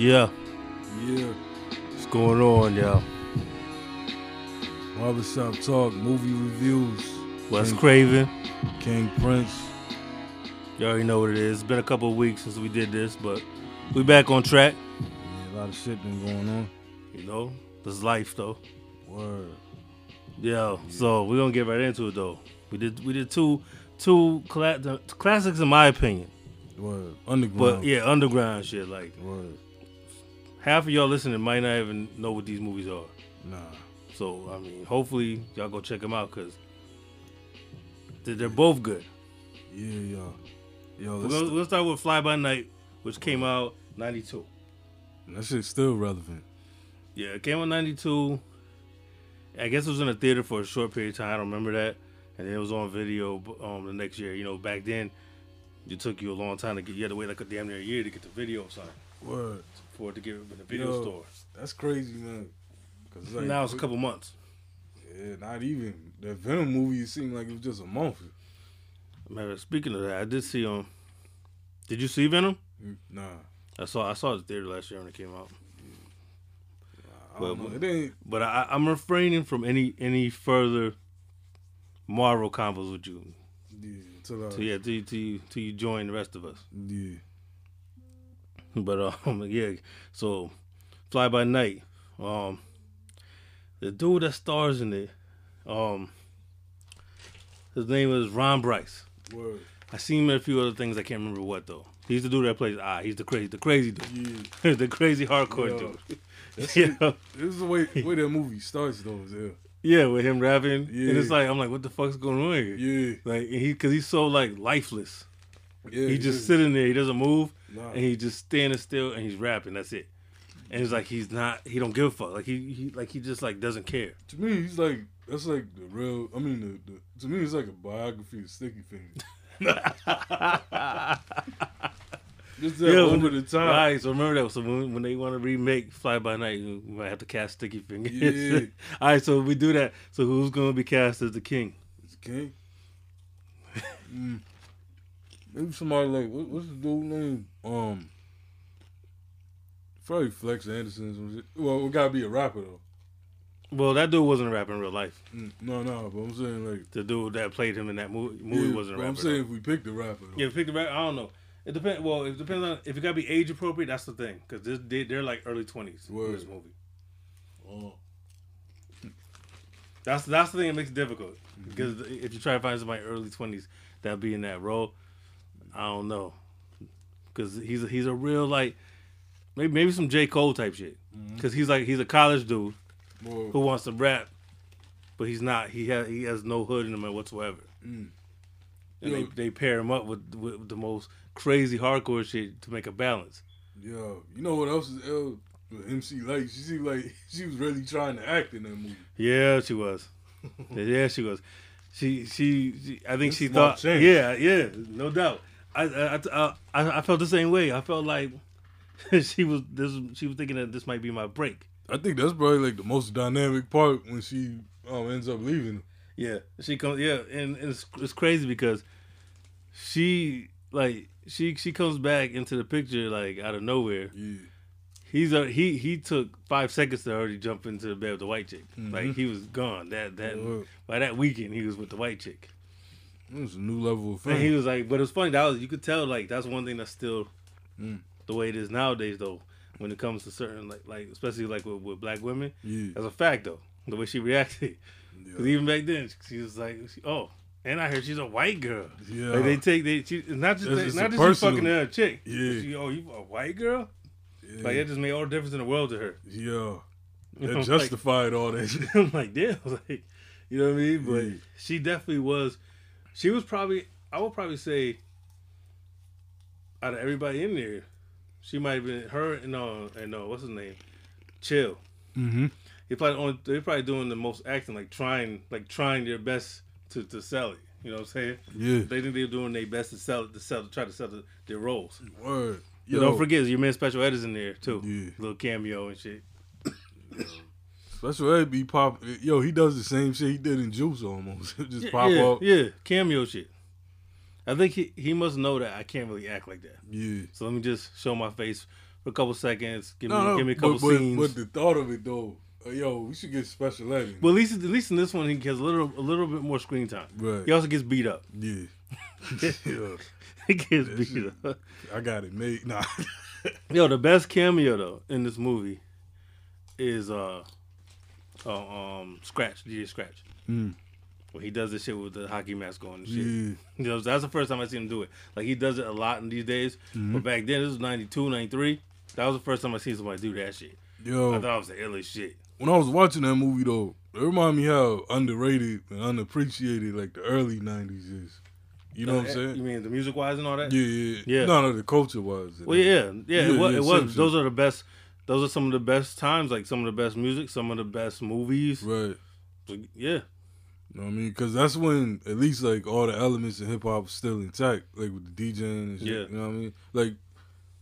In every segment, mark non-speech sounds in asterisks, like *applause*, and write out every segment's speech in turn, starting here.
Yeah, Yeah. what's going on, y'all? Barbershop Talk, movie reviews. Wes King, Craven. King Prince. You already know what it is. It's been a couple of weeks since we did this, but we back on track. Yeah, a lot of shit been going on. You know, this life though. Word. Yeah, so we're gonna get right into it though. We did we did two two cla- classics in my opinion, Word. Underground. but yeah, underground shit. Like Word. Half of y'all listening might not even know what these movies are. Nah. So I mean, hopefully y'all go check them out because they're, both good. Yeah, yo. Yo, We're let's gonna, we'll start with Fly By Night, which came out '92. that shit's still relevant. Yeah, it came out '92. I guess it was in a theater for a short period of time. I don't remember that, and then it was on video um the next year. You know, back then, it took you a long time to get. You had to wait like a damn near a year to get the video sign Word. For it to get it in the video Yo, store. That's crazy, man. Cause like, now it's a couple months. Yeah, not even. That Venom movie seemed like it was just a month. Matter speaking of that, I did see um. Did you see Venom? Nah. I saw I saw it the theater last year when it came out. I don't Well, know. It ain't. But I, I'm refraining from any any further Marvel combos with you. Yeah. Till I, So yeah, till you, till till you join the rest of us. yeah. *laughs* But um, *laughs* yeah. So, Fly by Night. Um, the dude that stars in it, um, his name is Ron Brice. Word. I seen him in a few other things. I can't remember what though. He's the dude that plays Ah. He's the crazy, the crazy dude, Yeah. *laughs* the crazy hardcore Yo, dude. That's Yeah. it. This is the way way that movie starts though. there. Yeah, with him rapping, Yeah. and it's like I'm like, what the fuck's going on here? Yeah. Like he, cause he's so like lifeless. Yeah. he just yeah. sitting there, he doesn't move, Nah. and he just standing still, and he's rapping. That's it. And it's like he's not, he don't give a fuck. Like he, he like he just like doesn't care. To me, he's like that's like the real. I mean, the, the to me, it's like a biography of Sticky Fingaz. *laughs* Just that Yeah, over the top. Right, so remember that. So when, when they want to remake Fly By Night, we might have to cast Sticky Fingaz. Yeah. *laughs* All right, so we do that. So who's gonna be cast as the king? It's King. *laughs* mm. Maybe somebody like what, what's the dude name? Um, probably Flex Anderson. or some shit. Well, it gotta be a rapper though. Well, that dude wasn't a rapper in real life. Mm. No, no, but I'm saying like The dude that played him in that movie, movie yeah, wasn't a rapper. I'm saying if we picked the rapper, though. Yeah, pick the rapper. I don't know. It depends. Well, it depends on if it gotta be age appropriate. That's the thing, because this they, they're like early twenties in this movie. Oh. That's that's the thing that makes it difficult. Mm-hmm. Because if you try to find somebody early twenties that be in that role, I don't know. Because he's a, he's a real like maybe maybe some J Cole type shit. Mm-hmm. Because he's like he's a college dude Well, who wants to rap, but he's not. He has he has no hood in him whatsoever. Mm. And Yo. they, they pair him up with, with the most crazy hardcore shit to make a balance. Yo, you know what else is L? MC Lyte. She seemed like *laughs* she was really trying to act in that movie. Yeah, she was. *laughs* yeah, she was. She, she, she I think she thought. change. Yeah, yeah, no doubt. I, I, I, felt the same way. I felt like *laughs* she was this. She was thinking that this might be my break. I think that's probably like the most dynamic part when she um, ends up leaving. Yeah, she comes. Yeah, and, it's, it's crazy because she like she she comes back into the picture like out of nowhere. Yeah. He's a, he he took five seconds to already jump into the bed with the white chick. Mhm. Like he was gone. That that by that weekend he was with the white chick. It was a new level of And he was like, but it's funny that was you could tell like that's one thing that's still Mm. the way it is nowadays though. When it comes to certain like like especially like with, with black women, Yeah. that's a fact though. The way she reacted, because Yeah. even back then she was like, she, oh, and I heard she's a white girl. yeah. Like they take they she, it's not just they, just not a just personal- fucking a chick. Yeah. She, oh, you a white girl? yeah. Like it just made all the difference in the world to her. yeah. You know, That *laughs* like- justified all that *laughs* shit. I'm like, damn, *laughs* like, you know what I mean? But Yeah. she definitely was. She was probably, I would probably say, out of everybody in there, she might have been her and uh and uh what's his name, Chill. Mm-hmm. He probably on, they're probably doing the most acting, like trying, like trying their best to, to sell it. You know what I'm saying? Yeah. They think they're doing their best to sell it, to sell, to try to sell the, their roles. Word. But don't forget, your man Special Ed is in there too. Yeah. Little cameo and shit. Special Ed be pop. Yo, he does the same shit he did in Juice almost. *laughs* Just yeah, pop yeah, up. Yeah, cameo shit. I think he, he must know that I can't really act like that. Yeah. So let me just show my face for a couple seconds. Give me No, give me a couple but, but, scenes. but the thought of it though, uh, yo, we should get special ed. But at least at least in this one he gets a little a little bit more screen time. Right. He also gets beat up. Yeah. *laughs* *laughs* yeah. he gets That beat shit- up. I got it made. Nah. Yo, the best cameo though in this movie is uh, uh um Scratch, DJ Scratch. Mm. When he does this shit with the hockey mask on and shit. yeah. You know, that's the first time I seen him do it. Like he does it a lot in these days. Mm-hmm. But back then, this was 92, 93. That was the first time I seen somebody do that shit. Yo, I thought it was the illest shit. when I was watching that movie though, it reminded me how underrated and unappreciated like the early nineties is. You know what I'm saying? You mean the music wise and all that? Yeah, yeah, Yeah. No, no, the culture wise. Well, yeah, yeah, it Yeah, was. yeah, it was. Those are the best. Those are some of the best times. Like some of the best music, some of the best movies. Right. So, yeah, You know what I mean? Because that's when at least like all the elements of hip hop was still intact, like with the DJing and shit. Yeah. You know what I mean? Like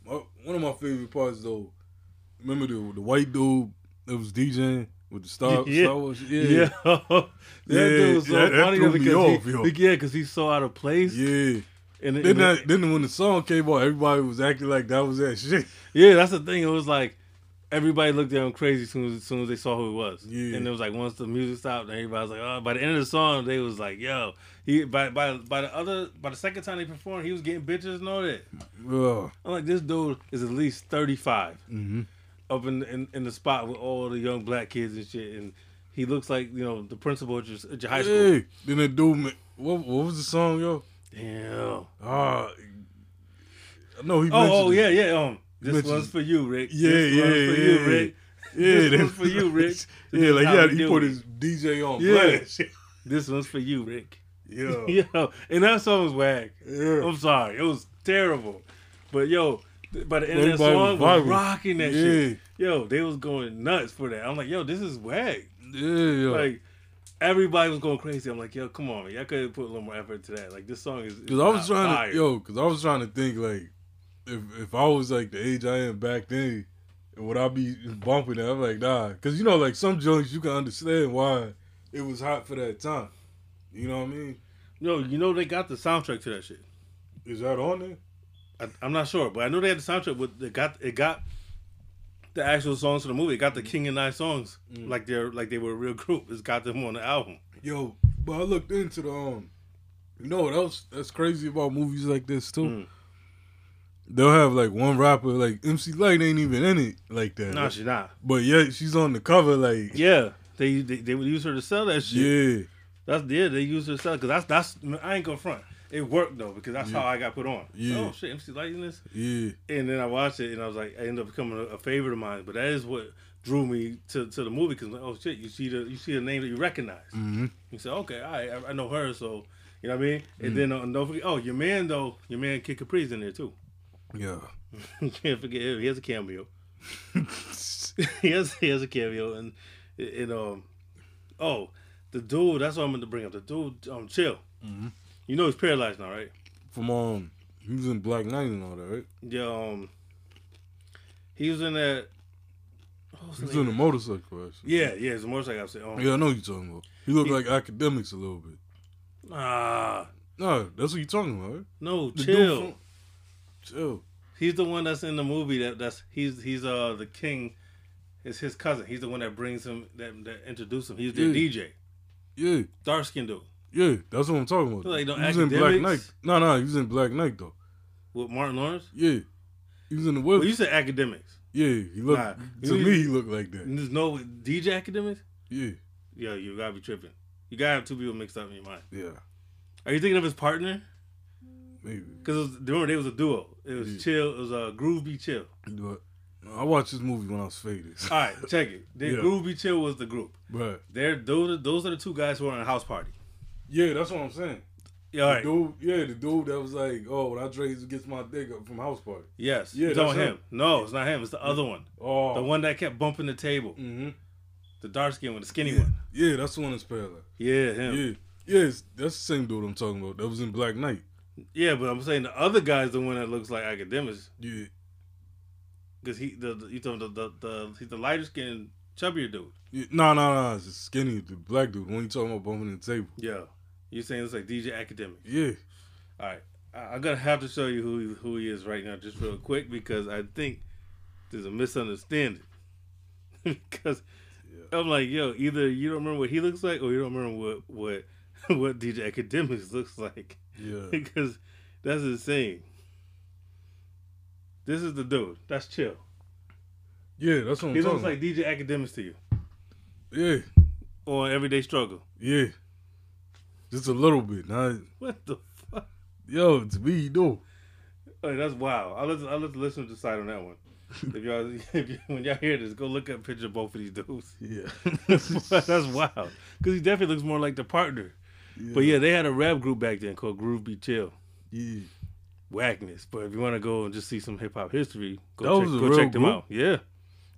my, one of my favorite parts though. Remember the the white dude that was DJing with the Star, *laughs* Yeah. Star Wars? yeah. Yeah. *laughs* that Yeah, dude was so that funny threw though me because off, he, yo. yeah, because he's so out of place. Yeah. and, Then and that, then when the song came out, everybody was acting like that was that shit. yeah, that's the thing. It was like everybody looked at him crazy as soon as, as soon as they saw who it was. Yeah. And it was like once the music stopped, everybody was like, oh. By the end of the song, they was like, yo, he by by by the other by the second time they performed, he was getting bitches and all that. Ugh. I'm like, this dude is at least 35 Mm-hmm. up in, in in the spot with all the young black kids and shit, and he looks like you know the principal at your, at your high school. Hey, then that dude, what what was the song, yo? Damn. Ah, I know he. Oh, oh it. yeah, yeah. Um, this one's for you, Rick. Yeah, this yeah, one's for yeah, you. Rick. Yeah, this that- one's for you, *laughs* Rick. Yeah, This like yeah, he put it. his DJ on Yeah. blast. *laughs* This one's for you, Rick. Yeah, *laughs* Yo, and that song was whack. yeah. I'm sorry, it was terrible. But yo, by the end of that song, was was rocking that yeah. shit. Yo, they was going nuts for that. I'm like, yo, this is whack. Yeah, yeah. Like everybody was going crazy. I'm like, yo, come on, man. Y'all could have put a little more effort to that. Like this song is. Cause I was trying fire. to yo, cause I was trying to think like, if if I was like the age I am back then, would I be bumping that? I'm like, nah, cause you know, like some joints you can understand why it was hot for that time. You know what I mean? Yo, you know they got the soundtrack to that shit. Is that on there? I, I'm not sure, but I know they had the soundtrack. But it got it got the actual songs to the movie. It got the King and I songs Mm. like they're like they were a real group. It's got them on the album. Yo, but I looked into the um, you know what else that's crazy about movies like this too. Mm. They'll have like one rapper like MC Lyte ain't even in it like that. No, she's not. but yet she's on the cover like Yeah, they, they they would use her to sell that shit. yeah. That's yeah, they use her to sell because that's that's I ain't gonna front. It worked though because that's Yeah. how I got put on. Yeah. Oh shit, MC Lyte in this. Yeah, And then I watched it and I was like, I ended up becoming a, a favorite of mine. But that is what drew me to, to the movie because oh shit, you see the you see a name that you recognize. mm-hmm. You say, okay, right, I, I know her, so you know what I mean. And Mm. then uh, don't forget, oh, your man though, your man Kid Capri's in there too. Yeah. *laughs* can't forget. He has a cameo. *laughs* he has he has a cameo and and um oh the dude that's what I'm going to bring up. The dude um chill. Mhm. You know he's paralyzed now, right? From um, he was in Black Knight and all that, right? Yeah. Um, he was in that. He was in a motorcycle accident. Yeah, yeah, it's a motorcycle accident. Um, Yeah, I know what you're talking about. He looked He- like Akademiks a little bit. Ah, No, that's what you're talking about, right? no, The chill. From- He's the one that's in the movie that that's he's he's uh the king. It's his cousin. He's the one that brings him that that introduced him. He's the Yeah. DJ, Yeah, dark skinned dude yeah, that's what I'm talking about. Like, no he was in Black Knight. Akademiks? No, no, he was in Black Knight though. with Martin Lawrence. Yeah, he was in the. Well, you said Akademiks. yeah, he looked Nah, to you- me. He looked like that. There's no DJ Akademiks. Yeah, Yo, you gotta be tripping. You gotta have two people mixed up in your mind. yeah, Are you thinking of his partner? Maybe. Because remember they was a duo. It was Yeah. chill. It was a uh, Groove B. Chill. But I watched this movie when I was faded. All right, check it. The Yeah. Groove B. Chill was the group. But They're those. Are, those are the two guys who were on a house party. yeah, that's what I'm saying. Yeah, right. The dude, yeah, the dude that was like, oh, when I Dre's gets my dick up from house party. Yes. Yeah, Yeah, it's on that's him. him. No, it's not him. It's the other one. Oh, The one that kept bumping the table. Mm-hmm. The dark skin one, the skinny Yeah. one. yeah, that's the one that's paralyzed. Yeah, him. Yeah, yes, that's the same dude I'm talking about. That was in Black Knight. Yeah, but I'm saying the other guy's the one that looks like Akademiks Yeah, because he the, the you talking the, the the he's the lighter skinned chubbier dude. yeah. no, no, no, it's the skinny, the black dude. When you talking about bumping the table. Yeah, you saying it's like DJ Akademik. Yeah, All right, I, I'm gonna have to show you who he, who he is right now, just real quick because I think there's a misunderstanding *laughs* because I'm like, yo, either you don't remember what he looks like, or you don't remember what what *laughs* what DJ Akademiks looks like. Yeah. *laughs* because that's insane. This is the dude. That's chill. Yeah, that's what I'm He talking looks like DJ Akademiks to you Yeah, on Everyday Struggle. yeah. Just a little bit. Not, What the fuck? yo, to me, you know. Oh, that's wild. I'll let I'll let the listeners decide on that one. *laughs* if y'all *laughs* if you, when y'all hear this, go look at a picture of both of these dudes. Yeah. that's wild. Because he definitely looks more like the partner. But yeah, they had a rap group back then called Groove B. Chill. Yeah. Whackness. But if you want to go and just see some hip hop history, go That check, go check them group? out. Yeah.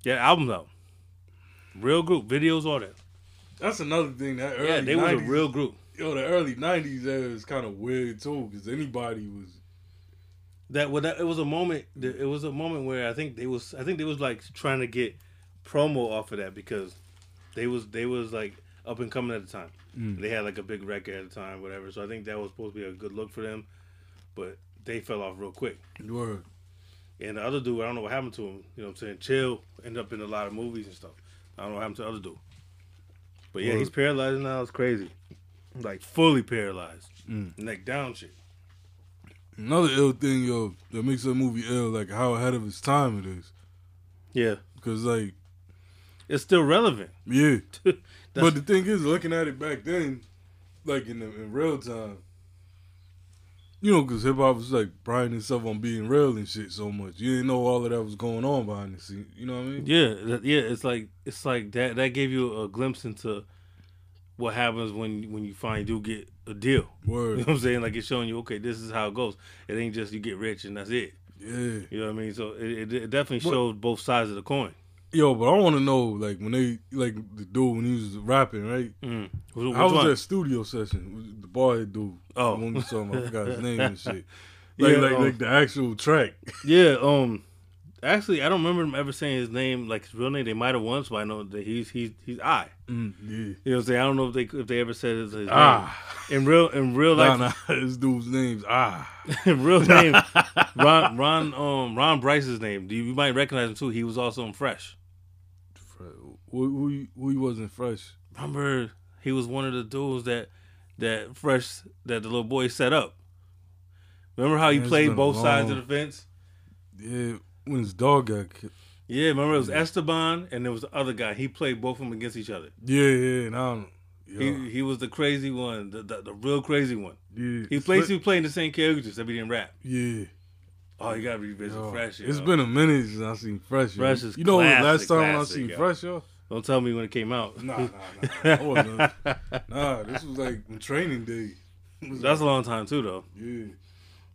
Yeah, albums out. Real group, videos, all that. That's another thing. That early yeah, they was a real group. Yo, the early '90s era was kind of weird too, because anybody was. That well, that it was a moment. It was a moment where I think they was. I think they was like trying to get promo off of that because they was they was like up and coming at the time. Mm. They had like a big record at the time, whatever. So I think that was supposed to be a good look for them, but they fell off real quick. Word. And the other dude, I don't know what happened to him. You know what I'm saying? Chill ended up in a lot of movies and stuff. I don't know what happened to the other dude. But yeah, Word. he's paralyzed now. It's crazy. Like fully paralyzed. Mm. Neck down shit. Another ill thing, yo, that makes that movie ill, like how ahead of its time it is. Yeah. Because, like, It's still relevant. yeah. *laughs* That's- but the thing is, looking at it back then, like in the, in real time, you know, because hip hop was like priding itself on being real and shit so much. You didn't know all of that was going on behind the scenes. You know what I mean? Yeah, yeah. It's like it's like that. That gave you a glimpse into what happens when when you finally do get a deal. *laughs* You know Word. what I'm saying? Like it's showing you, okay, this is how it goes. It ain't just you get rich and that's it. Yeah. You know what I mean? So it, it, it definitely What- showed both sides of the coin. Yo, but I want to know, like, when they, like, the dude when he was rapping, right? Mm. Which, How which was one? that studio session? The boy dude. Oh. The one we saw him, I forgot his *laughs* name and shit. Like, Yeah, like, um, like the actual track. Yeah. Um. Actually, I don't remember him ever saying his name, like his real name. They might have once, but I know that he's he's he's I. Mm, yeah. You know what I'm saying? I don't know if they if they ever said his, his Ah. name in real in real life. nah, *laughs* this dude's name's Ah. *laughs* real name Ron Ron um Ron Brice's name. You, you might recognize him too. He was also in Fresh. He- who he wasn't fresh? Remember, he was one of the dudes that that Fresh that the little boy set up. Remember how he Man, played both sides of the fence? Yeah, when his dog got killed. Yeah, remember it was Esteban and there was the other guy. He played both of them against each other. Yeah, yeah, and I don't yeah, He he was the crazy one, the the, the real crazy one. yeah. He plays he playing the same characters that he didn't rap. Yeah. Oh, you gotta revisit Yo, Fresh. It's been a minute since I seen Fresh. yo. Fresh is you know? Last classic, time when I seen yo. Fresh, yo. Don't tell me when it came out. Nah, nah, nah. Nah, *laughs* this was like training day. That's a long time too, though. yeah.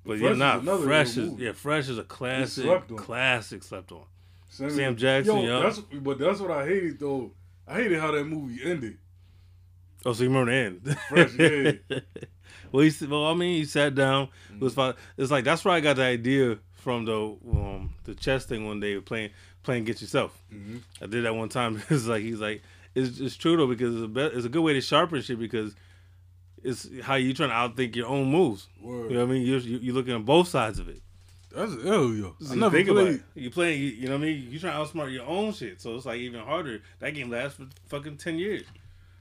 But Fresh yeah, not fresh is yeah, fresh is a classic, slept on. classic slept on. Sam, Sam Jackson, yo. That's, but that's what I hated though. I hated how that movie ended. Oh, so you remember the end? Fresh, yeah. *laughs* well, he well, I mean, he sat down. It was fine. It's like that's where I got the idea from the um the chess thing one day playing playing Get Yourself. Mhm. I did that one time. *laughs* It's like he's like it's it's true though because it's a, be- it's a good way to sharpen shit because it's how you trying to outthink your own moves. Word. You know what I mean? You're you- you're looking at both sides of it. That's ill, yo. So I you think about it. You playing, you, you know what I mean? You trying to outsmart your own shit, so it's like even harder. That game lasts for fucking ten years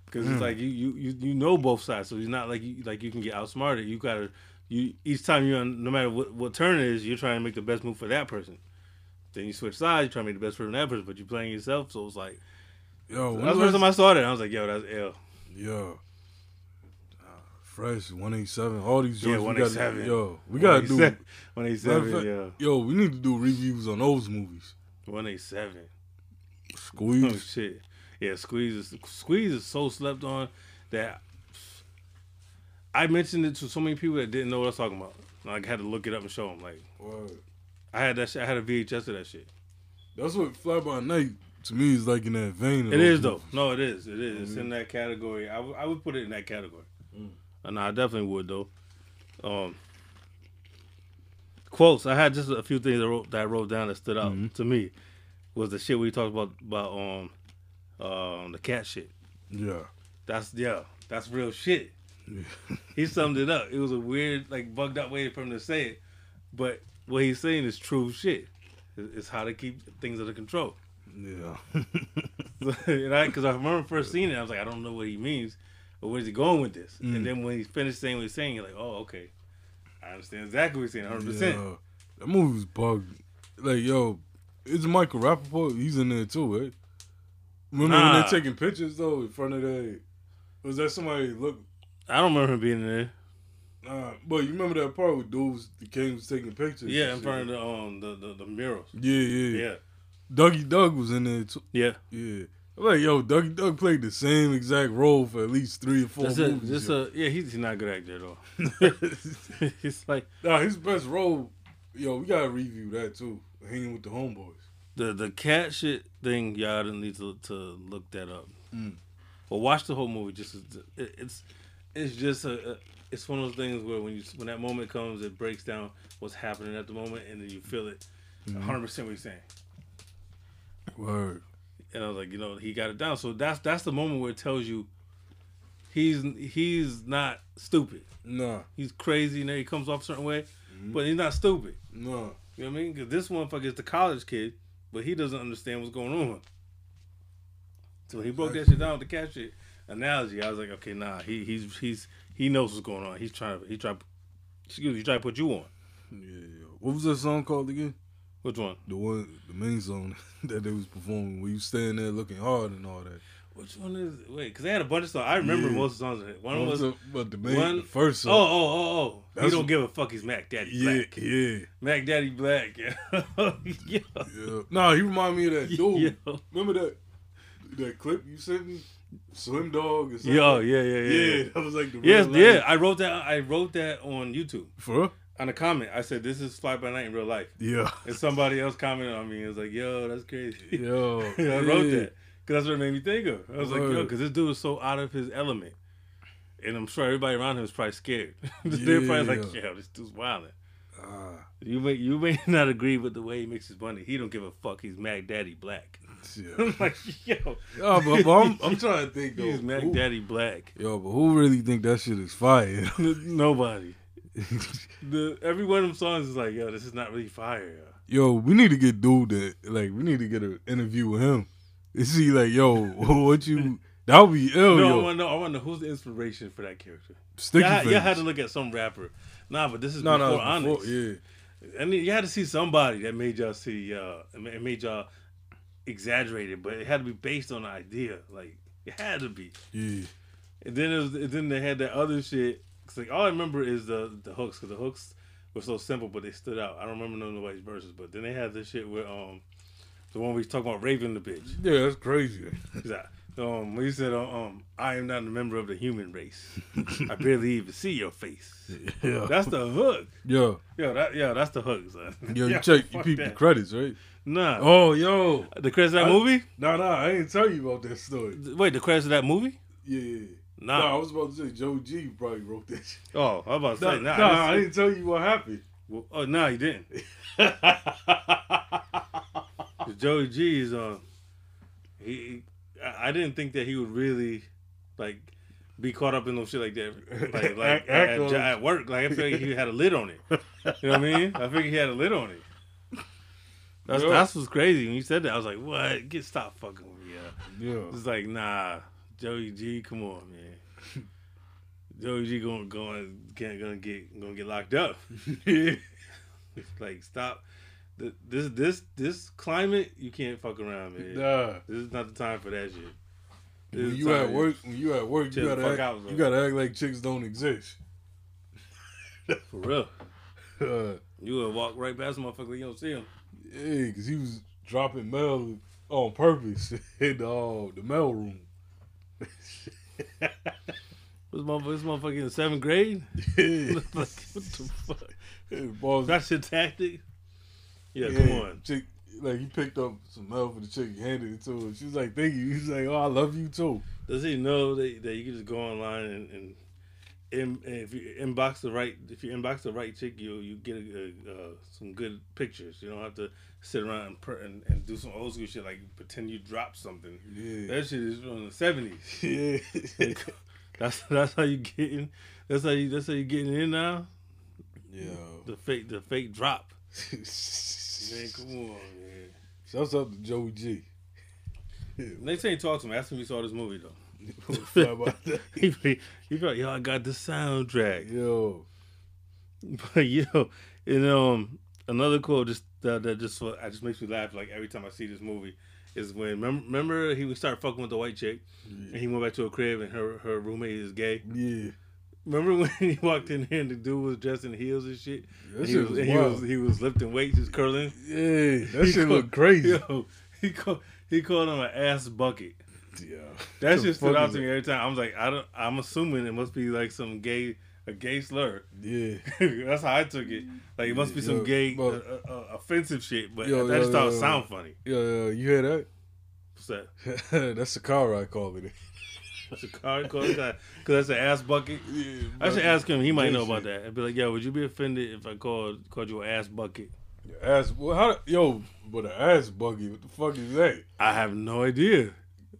because Mm. it's like you, you you you know both sides, so it's not like you like you can get outsmarted. You gotta you each time you're on, no matter what what turn it is, you're trying to make the best move for that person. Then you switch sides, you try to make the best for that person, but you're playing yourself, so it's like Yo, when that's the first time I saw that. I was like, yo, that's ill. yo. Uh, Fresh, 187, all these Yeah, joints. we gotta- 187. Yo, we gotta do. Matter one eight fact, yeah, Yo, we need to do reviews on those movies. one eight seven. Oh Squeeze. shit. Yeah, Squeeze is Squeeze is so slept on that I mentioned it to so many people that didn't know what I was talking about. Like, I had to look it up and show them. Like, Word. I had that. Shit, I had a VHS of that shit. That's what Fly By Night to me is like in that vein. It is though. No, it is. It is. It's in that category. I, w- I would put it in that category. Mm. And I definitely would though. Um, quotes. I had just a few things that I wrote, that I wrote down that stood out Mhm. to me. Was the shit we talked about about um um the cat shit. Yeah. That's yeah, that's real shit. Yeah. He summed it up. It was a weird, like bugged out way for him to say it, but what he's saying is true shit. It's how to keep things under control. Yeah. and I, because I remember first seeing it, I was like, I don't know what he means, or where's he going with this? Mm. And then when he finished saying what he's saying, you're like, oh, okay, I understand exactly what he's saying, 100. percent Yeah. That movie was bugged. Like, yo, it's Michael Rapaport. He's in there too, right? Remember when they're taking pictures though in front of that? Was that somebody look? I don't remember him being in there. Uh, but you remember that part where dudes, the king was taking pictures? Yeah, in shit? front of the um the the, the murals. Yeah, yeah, Yeah, Dougie Doug was in there too. yeah. Yeah. I'm like, yo, Dougie Doug played the same exact role for at least three or four That's a, movies. just yo. a yeah. He's, he's not a good actor at *laughs* all. *laughs* it's like Nah, his best role, yo, we gotta review that too. Hanging with the homeboys. the the cat shit thing. Y'all didn't need to to look that up. Mm. Well, watch the whole movie. Just it, it's it's just a, a it's one of those things where when you when that moment comes, it breaks down what's happening at the moment, and then you feel it. Mm-hmm. 100 percent what you're saying. Word. And I was like, you know, he got it down. So that's that's the moment where it tells you he's he's not stupid. No. He's crazy and he comes off a certain way, Mhm. but he's not stupid. No. You know what I mean? Because this motherfucker is the college kid, but he doesn't understand what's going on. So he broke that shit down with the cat shit analogy. I was like, okay, nah, he he's he's he knows what's going on. He's trying to he try excuse me, he try to put you on. Yeah, yeah. What was that song called again? Which one? The one, the main song *laughs* that they was performing, where you standing there looking hard and all that. Which one is wait? Because they had a bunch of songs. I remember Yeah. most of the songs. it. One was was oh the, but the main, one- the first song. oh song. oh oh. He don't what- give a fuck. He's Mac Daddy yeah, Black. yeah, Mac Daddy Black. Yeah. *laughs* yeah. Nah, he remind me of that *laughs* dude. Yeah. Remember that that clip you sent me? Swim Dog or something? Yo, yeah, yeah, yeah. yeah, yeah. that was like the Yes, real yeah. I wrote that. I wrote that on YouTube. For real? On a comment, I said, "This is Fly by Night in real life," Yeah. and somebody else commented on me. and was like, "Yo, that's crazy." Yo. *laughs* I wrote yeah. that because that's what it made me think of. I was like, "Yo," because this dude is so out of his element, and I'm sure everybody around him is probably scared. *laughs* They're probably like, Yeah. "Yo, this dude's wilding." Ah, You may you may *laughs* not agree with the way he makes his money. He don't give a fuck. He's Mac Daddy Black. *laughs* I'm like, yo, Yo, but, but I'm, I'm trying to think *laughs* though. he's Mac who- Daddy Black. Yo, but who really think that shit is fire? *laughs* Nobody. The every one of them songs is like, yo, this is not really fire. Yo. yo, we need to get dude that like we need to get an interview with him. And see like, yo, what you that would be ill, no, I want to know. I want to know who's the inspiration for that character. Sticky Yeah, face. you had to look at some rapper. Nah, but this is no, before no, before, yeah. I mean, you had to see somebody that made y'all see. Uh, it made y'all exaggerate it, but it had to be based on an idea. Like it had to be. Yeah. And then it was, and then they had that other shit. Cause like all I remember is the the hooks, cause the hooks were so simple, but they stood out. I don't remember nobody's verses, but then they had this shit with um the one we was talking about Raven the bitch. Yeah, that's crazy. He's like, um, when he said, uh, um, I am not a member of the human race. I *laughs* barely even see your face. yeah. That's the hook. Yo, Yo, that yeah, that's the hook, son. *laughs* yo, you check, you peep the credits, right? Nah. Oh, yo. The credits of that I- movie? Nah, nah, I ain't tell you about that story. Wait, the credits of that movie? Yeah, yeah. yeah. Nah. Nah, I was about to say Joe G probably wrote that shit. Oh, I was about to Nah, say, nah. nah, I didn't tell you what happened. see- oh, no, he didn't. Joey G is um, he. I didn't think that he would really, like, be caught up in no shit like that. *laughs* Like, like at, at, at work, like I feel like he had a lid on it. You know what I mean? I figured he had a lid on it. That's Yeah. that's what's crazy. When you said that, I was like, "What? Get stop fucking with me." Yeah. yeah. It's like, nah, Joey G, come on, man. Joey G going going can't gonna get gonna get locked up. *laughs* *laughs* like, stop. Th- This this this climate, you can't fuck around, man. Nah. This is not the time for that shit. This When you at work, when you at work, you gotta act, out, you gotta act like chicks don't exist. *laughs* for real. *laughs* Uh, You would walk right past motherfucker, you don't see him. yeah, because he was dropping mail on purpose *laughs* in the, uh, the mail room. This motherfucker, this motherfucker in seventh grade. yeah. like, what the fuck? Boss, That's your tactic. Yeah, come on. Chick, like he picked up some mail for the chick, he handed it to her. She was like, "Thank you." He's like, "Oh, I love you too." Does he know that, that you can just go online and, and, and if you inbox the right if you inbox the right chick, you you get a, a, uh, some good pictures. You don't have to sit around and, per, and and do some old school shit like pretend you dropped something. Yeah, That shit is from the seventies. *laughs* yeah, That's that's how you getting. That's how you that's how you getting in now. yeah. The fake the fake drop. *laughs* Man, come on, man. Shouts out to Joey G. Next time you talk to me, ask him if he saw this movie though. Fly by that. *laughs* he be, he be like, yo, I got the soundtrack. Yo, But yo, and um, another quote just that, that just uh, just makes me laugh. Like every time I see this movie, is when remember, remember he would start fucking with the white chick, and he went back to a crib, and her her roommate is gay. yeah, Remember when *laughs* he walked in here and the dude was dressed in heels and shit? that And he was, was and he was he was lifting weights, just curling. Yeah, that He shit called- look crazy. *laughs* Yo, he called he called him an ass bucket. Yeah, That *laughs* shit stood out to me every time. I was like, I don't. I'm assuming it must be like some gay a gay slur. Yeah, That's how I took it. Like it must be some Yo, gay but- uh, uh, offensive shit. But Yo, I just yo, thought it yo, sound funny. yeah, yeah. You hear that? What's that? that's the car I call it. That's *laughs* a car cause because that's an ass bucket. Yeah, I should ask him. He might know about that. I'd be like, yo, would you be offended if I called called you an ass bucket? Your Ass, well, how, yo, but an ass buggy. What the fuck is that? I have no idea.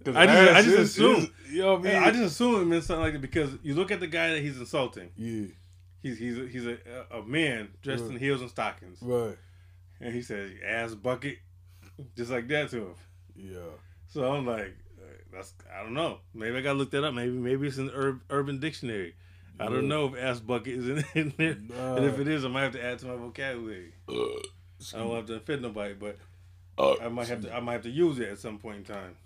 I just- I just is- assume. is- you know I mean? I just assume it meant something like that because you look at the guy that he's insulting. yeah, He's he's a, he's a, a man dressed in heels and stockings, right. and he says ass bucket, just like that to him. Yeah, So I'm like, that's I don't know. Maybe I gotta look that up. Maybe maybe it's in the Ur- Urban Dictionary. I don't know if ass bucket is in, *laughs* in there, Nah. and if it is, I might have to add to my vocabulary. Uh, I don't have to offend nobody, but uh, I might have to I might have to use it at some point in time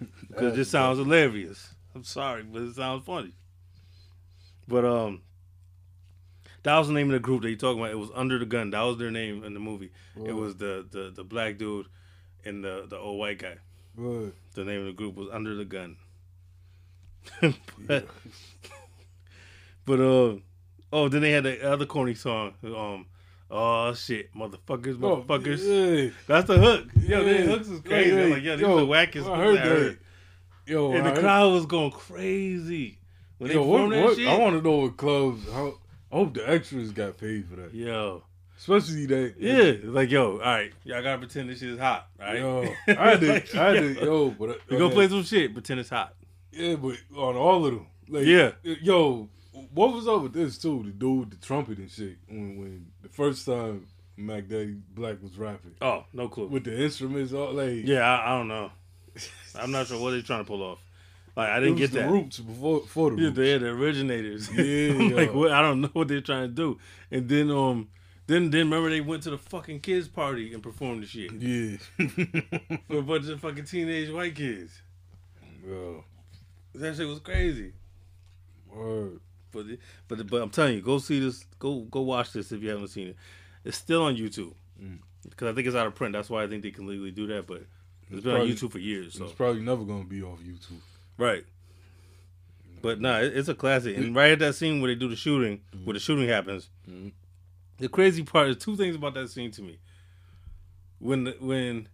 *laughs* because it sounds hilarious. I'm sorry, but it sounds funny. But um, that was the name of the group that you talking about. It was Under the Gun. That was their name in the movie. It was the the the black dude and the the old white guy. Right. The name of the group was Under the Gun. *laughs* But *laughs* but uh oh, then they had the other corny song. Um, oh shit, motherfuckers, Oh, motherfuckers. yeah. That's the hook. Yo, Yeah. the hooks is crazy. Yeah, I'm yeah. like, yo, these Yo, are the wackest. I heard I heard. that. Yo, And I the crowd was going crazy when they Yo, what, that what, shit. I want to know what clubs. How, I hope the extras got paid for that. Yo, Especially that. yeah, like yo, all right, y'all gotta pretend this shit is hot, right? Yo, *laughs* I to, Like, I to, yo, *laughs* but we gonna play some shit, pretend it's hot. Yeah, but on all of them. Like, Yeah. Yo, what was up with this too? The dude with the trumpet and shit. When, when the first time Mac Daddy Black was rapping Oh, no clue. with the instruments, all like yeah, I, I don't know. I'm not sure what they're trying to pull off. Like I didn't get the that. roots before, before the Yeah, roots. they're the originators. *laughs* Yeah, like, what? I don't know what they're trying to do. And then, um, then, then remember they went to the fucking kids party and performed the shit Yeah. *laughs* for a bunch of fucking teenage white kids. Bro, That shit was crazy. word. But, but, but I'm telling you, go see this. Go, go watch this if you haven't seen it. It's still on YouTube Mm. because I think it's out of print. That's why I think they can legally do that. But it's been probably- on YouTube for years. So It's probably never gonna be off YouTube. Right. But nah, it's a classic. And right at that scene where they do the shooting, where the shooting happens, Mhm. The crazy part is two things about that scene to me. When the, when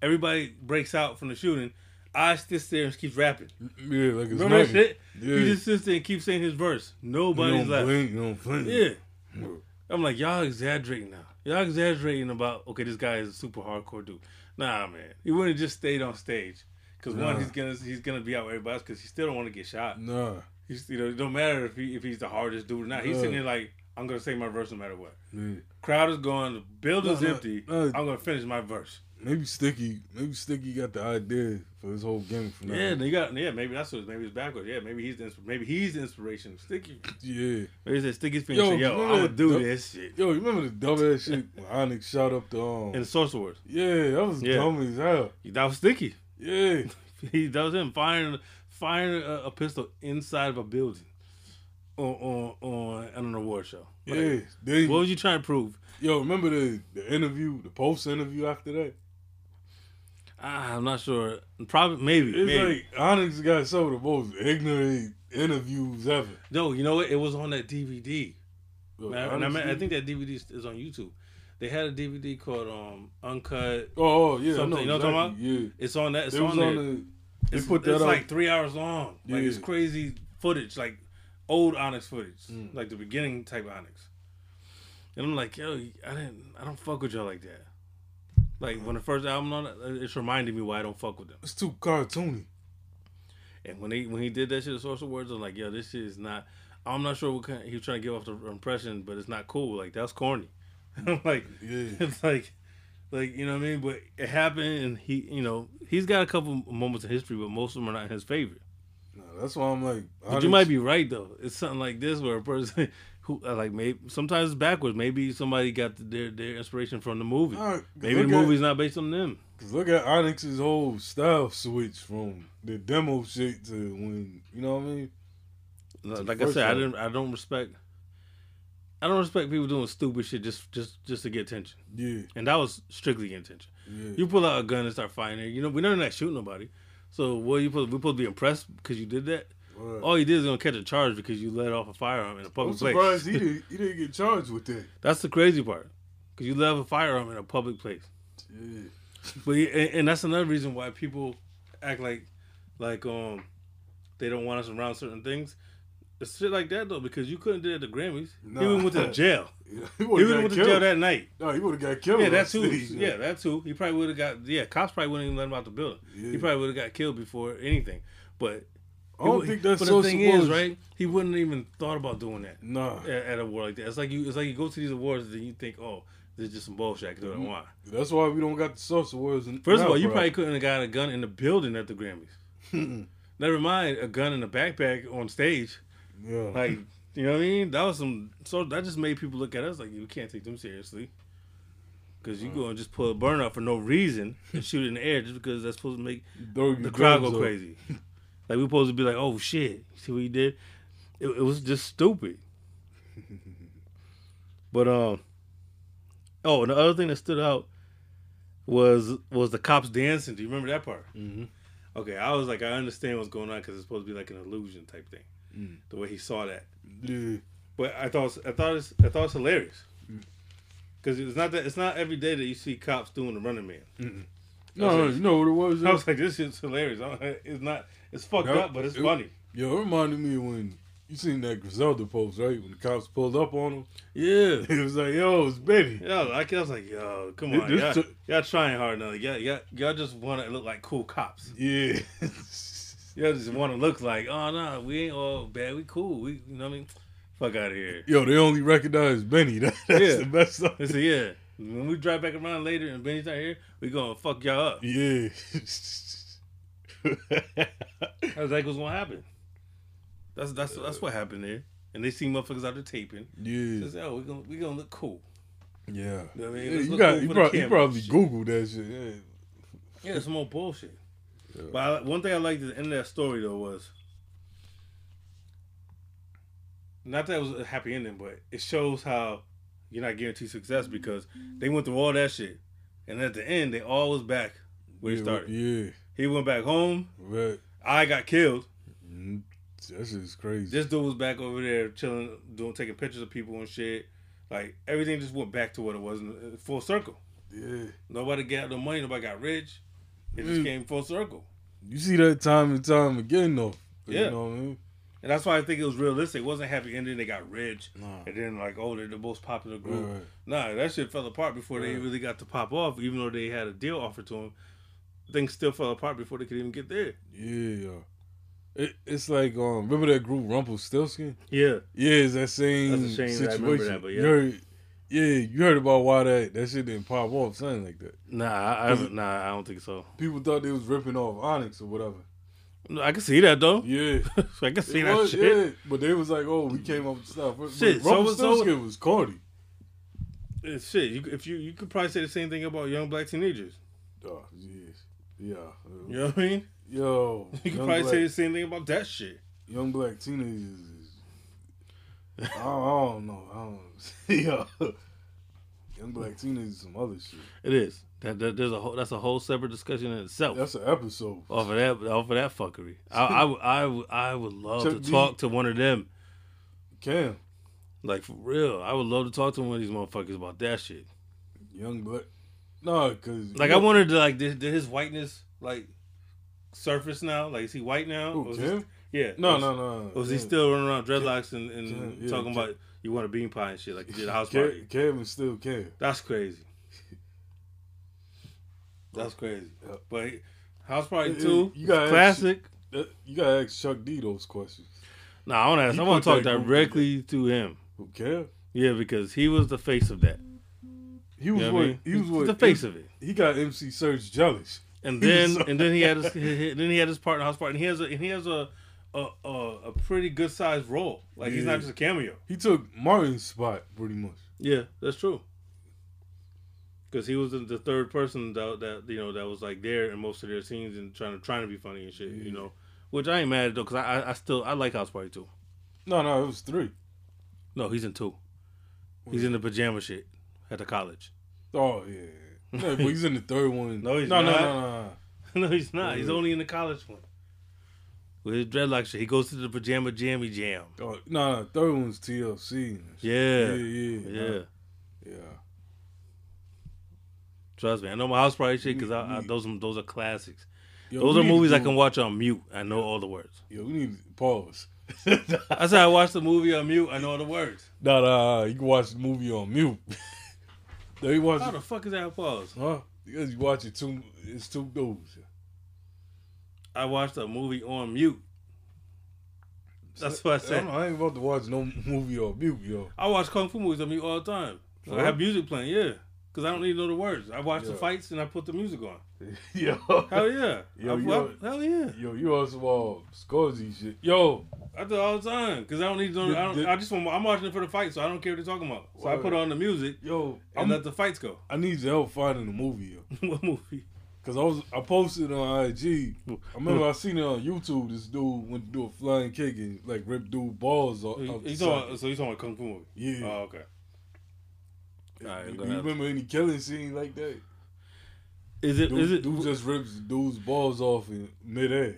everybody breaks out from the shooting, I sits there and keeps rapping. Yeah, like it's Remember that shit? Yeah. He just sits there and keeps saying his verse. Nobody's left. blink, you don't blink. Yeah. I'm like, y'all exaggerating now. Y'all exaggerating about okay, this guy is a super hardcore dude. Nah, man, he wouldn't have just stayed on stage. Cause one, he's gonna he's gonna be out with everybody else because he still don't want to get shot. Nah. He's, you know, it don't matter if he if he's the hardest dude or not. He's sitting there like, I'm gonna say my verse no matter what. Crowd is gone, the building's No, no, empty. no. I'm gonna finish my verse. Maybe Sticky, maybe Sticky got the idea for his whole gimmick from Yeah, they got yeah. Maybe that's what. Maybe it's backwards. Yeah, maybe he's the maybe he's the inspiration. Sticky. Yeah. Maybe he said Sticky's Yo, finished. Yo, remember I'm gonna do this shit. Yo, you remember the dumb ass shit *laughs* when Onyx shot up the um And the Source Wars. Yeah, that was Yeah. dumb as hell. That was Sticky. Yeah. *laughs* He that was him firing firing a, a pistol inside of a building on on on, an award show. Like, Yeah. Then, What was you trying to prove? yo, remember the, the interview, the post interview after that? Ah, I'm not sure. Probably maybe. It's maybe. like Onyx got some of the most ignorant interviews ever. No, you know what? It was on that DVD. Yo, and I, mean, I think that DVD is- on YouTube. They had a DVD called um Uncut. Oh, oh, yeah, I something- know you know what I'm talking exactly. Yeah. It's on that. It's It on on the. They it's put that it's up. like three hours long. Like it's crazy footage, like old Onyx footage, Mm. like the beginning type Onyx. And I'm like, yo, I didn't, I don't fuck with y'all like that. Like when the first album on it's reminding me why I don't fuck with them. It's too cartoony. And when he when he did that shit, the social words, I'm like, yo, this shit is not. I'm not sure what kind, he was trying to give off the impression, but it's not cool. Like that's corny. *laughs* I'm like, Yeah. it's like, Like you know what I mean? But it happened, and he, you know, he's got a couple moments in history, but most of them are not in his favor. That's why I'm like. But you might be right though. It's something like this where a person *laughs* who uh, like maybe sometimes it's backwards. Maybe somebody got their their inspiration from the movie. Alright, Maybe the look at- movie's not based on them. Cause look at Onyx's whole style switch from the demo shit to when you know what I mean. Like I first said, I didn't. I don't respect. I don't respect people doing stupid shit just just just to get attention. Yeah, And that was strictly attention. yeah. You pull out a gun and start fighting it. You know, we're not shooting nobody. So what you supposed we supposed to be impressed because you did that? Word. All you did is gonna catch a charge because you let off a firearm in a I'm public surprised place. he *laughs* didn't he didn't get charged with that. That's the crazy part. Because you let off a firearm in a public place. Yeah, But yeah, and, and that's another reason why people act like like um they don't want us around certain things. Shit like that though, because you couldn't do it at the Grammys. He Nah. even went to jail. *laughs* he He would have went to jail that night. no, he would have got killed. Yeah, on that too. Yeah, that too. He probably would have got. Yeah, cops probably wouldn't even let him out the building. Yeah. He probably would have got killed before anything. But I don't he- think that's But so the thing supposed. is, right? He wouldn't even thought about doing that Nah, at, at a award like that. It's like you. It's like you go to these awards and you think, oh, this is just some bullshit. I can do I mm-hmm. want. that's why we don't got the source awards. in- First of all, you bro. probably couldn't have got a gun in the building at the Grammys. *laughs* Never mind a gun in a backpack on stage. Yeah. Like, you know what I mean? That was some. So that just made people look at us like you can't take them seriously. Because you go and just pull a burn out for no reason and shoot it in the air just because that's supposed to make the crowd go up. crazy. like we're supposed to be like, oh shit, see what he did? It, it was just stupid. *laughs* but um, oh, and the other thing that stood out was was the cops dancing. Do you remember that part? Mhm. Okay, I was like, I understand what's going on because it's supposed to be like an illusion type thing. Mm. The way he saw that, Yeah, but I thought I thought it's I thought it's hilarious because it's not that it's not every day that you see cops doing the running man. no, no, you know what it was? I was like, this shit's hilarious. It's not. It's fucked No, up, but it's it- funny. Yo, it reminded me when you seen that Griselda post, right? When the cops pulled up on him, Yeah. *laughs* it was like, "Yo, it's Benny." Yeah, like, I was like, yo, come on, y'all, took- y'all trying hard now. Y'all, y'all, y'all just want to look like cool cops. Yeah, *laughs* Y'all just want to look like, oh no, we ain't all bad. We cool. We, you know what I mean? Fuck out of here. yo, they only recognize Benny. *laughs* That, that's Yeah. the best stuff. They said, yeah. When we drive back around later and Benny's not here, we gonna fuck y'all up. Yeah. *laughs* That's like what's gonna happen. That's that's that's what happened there. And they see motherfuckers out there taping. yeah, oh, we gonna we gonna look cool. yeah. You know what I mean? Yeah, you got cool you, for prob- you probably googled that shit. Yeah. Yeah, it's some more bullshit. Yeah. But I, one thing I liked at the end of that story though was not that it was a happy ending, but it shows how you're not guaranteed success because they went through all that shit, and at the end they all was back where yeah, he started. Yeah, He went back home. right. I got killed. Mhm. That shit's crazy. This dude was back over there chilling, doing taking pictures of people and shit. Like everything just went back to what it was, in in full circle. yeah. Nobody got no money. Nobody got rich. It just Mm. came full circle. You see that time and time again though. Yeah. You know what I mean? And that's why I think it was realistic. It wasn't happy ending. They got rich, Nah. and then like, oh, they're the most popular group. Right, right. Nah, that shit fell apart before they Right. really got to pop off. Even though they had a deal offered to them, things still fell apart before they could even get there. Yeah. It, it's like um, remember that group Rumpletilskinz? Yeah, Yeah, it's that same That's a shame situation. that I remember that, but yeah. You heard, yeah, you heard about why that that shit didn't pop off, something like that. nah, I, I nah, I don't think so. People thought they was ripping off Onyx or whatever. No, I can see that though. Yeah, *laughs* I can see It that was, shit. yeah. But they was like, oh, we came up with stuff. Shit, so- Rumpletilskinz was corny. It's shit. You, if you you could probably say the same thing about young black teenagers. Oh, yes. Yeah. You know what I mean? Yo, *laughs* You could probably black, say the same thing about that shit. young black teenagers. I, don't, I don't know. I don't. *laughs* yeah. Young black teenagers is some other shit. It is. That, that there's a whole that's a whole separate discussion in itself. That's an episode. off of that off of that fuckery. I I, would- I, I would love to talk to one of them. Cam, Like for real. I would love to talk to one of these motherfuckers about that shit. young black. No, cause Like I wondered like did, did his whiteness like surface now? Like is he white now? Who, Cam? Yeah. No, was, no, no. Was he still running around dreadlocks and, and yeah, talking Cam. about you want a bean pie and shit like he did a house party? Is still Cam. That's crazy. That's crazy. Yeah. But he- house party Yeah, two, you gotta classic. That- uh, You gotta ask Chuck D those questions. No, I want to ask. He I want to talk directly to him. Who Cam? Yeah, because he was the face of that. He was You know what what he was what the face of it. He got MC Serch jealous. And *laughs* then so- and then he had his, *laughs* then he had his partner house party. And he has a and he has a a, a, a pretty good sized role. Like he's not just a cameo. He took Martin's spot pretty much. Yeah, that's true. Because he was the- the third person that, that you know that was like there in most of their scenes and trying to trying to be funny and shit. You know, which I ain't mad at though because I, I I still I like House Party too. No, no, it was three. No, he's in two. He's in the pajama shit at the college. Oh yeah. No, but he's in the third one. *laughs* No, he's no, not. no, no, no, *laughs* no. no, he's not. He's only in the college one. With his dreadlock shit, he goes to the pajama jammy jam. Oh, no, no, third one's TLC. Yeah, yeah, yeah, yeah. yeah. Trust me, I know my house party shit because I, I, those are- those are classics. Yo, Those are movies I can watch on mute. I know all the words. Yo, we need to pause. *laughs* I said I watched the movie on mute. I know all the words. Nah, nah, you can watch the movie on mute. *laughs* no, you watch How the fuck is that pause? huh? Because you watch it two, it's two dudes. I watched a movie on mute. That's what I said. I, ain't about to watch no movie on mute, yo. I watch kung fu movies on mute all the time. So I have music playing, yeah. Because I don't need to know the words. I watch the fights and I put the music on. *laughs* yo, Hell yeah. *laughs* Yo, I- you I- hell yeah. yo, you also all uh, Scorsese shit. Yo, I do it all the time because I don't need to. Know, I, don't, Did- I just want. I'm watching it for the fight, so I don't care what they're talking about. So I put on the music yo, and I'm, let the fights go. I need your help finding the movie, yo. *laughs* what movie? Cause I was I posted on IG. I remember I seen it on YouTube. This dude went to do a flying kick and like ripped dude balls off. You, off the you side. talking, so he's on a kung fu movie? Yeah. Oh, okay. All right, Do you ahead. remember any killing scene like that? Is it? Dude, Is it? dude just rips dude's balls off in midair.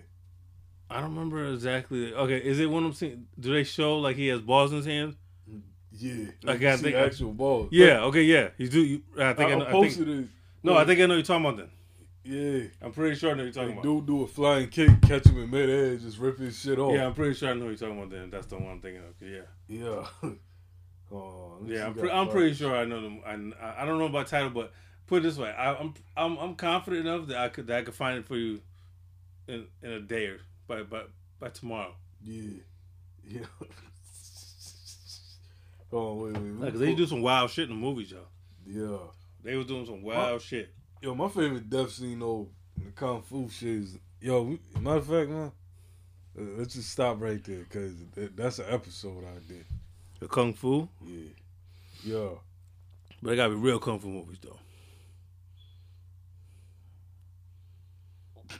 I don't remember exactly. Okay, is it one of them? Scene, do they show like he has balls in his hands? Yeah, I like, gotta you see think- actual balls. Yeah. Okay. Yeah. You do. You, I I, think. I, I, know, I posted think. it. No, I think I know what you're talking about. Then Yeah, I'm pretty sure I know you're talking like, about. dude do a flying kick, catch him in midair, just rip his shit off. Yeah, I'm pretty sure I know what you're talking about. Then that's the one I'm thinking of. Yeah. yeah. oh, let me see Yeah, I'm, pre- I'm pretty sure I know them. I, I don't know about title, but put it this way, I, I'm I'm I'm confident enough that I could that I could find it for you in in a day or by by by tomorrow. Yeah, yeah. *laughs* oh wait, wait. me they do some wild shit in the movies, yo. Yeah. They was doing some wild shit. Yo, my favorite death scene though, in the kung fu shit is yo. We, matter of fact, man, uh, let's just stop right there because that's an episode I did. The kung fu, Yeah, yeah. but they gotta be real kung fu movies though. *laughs*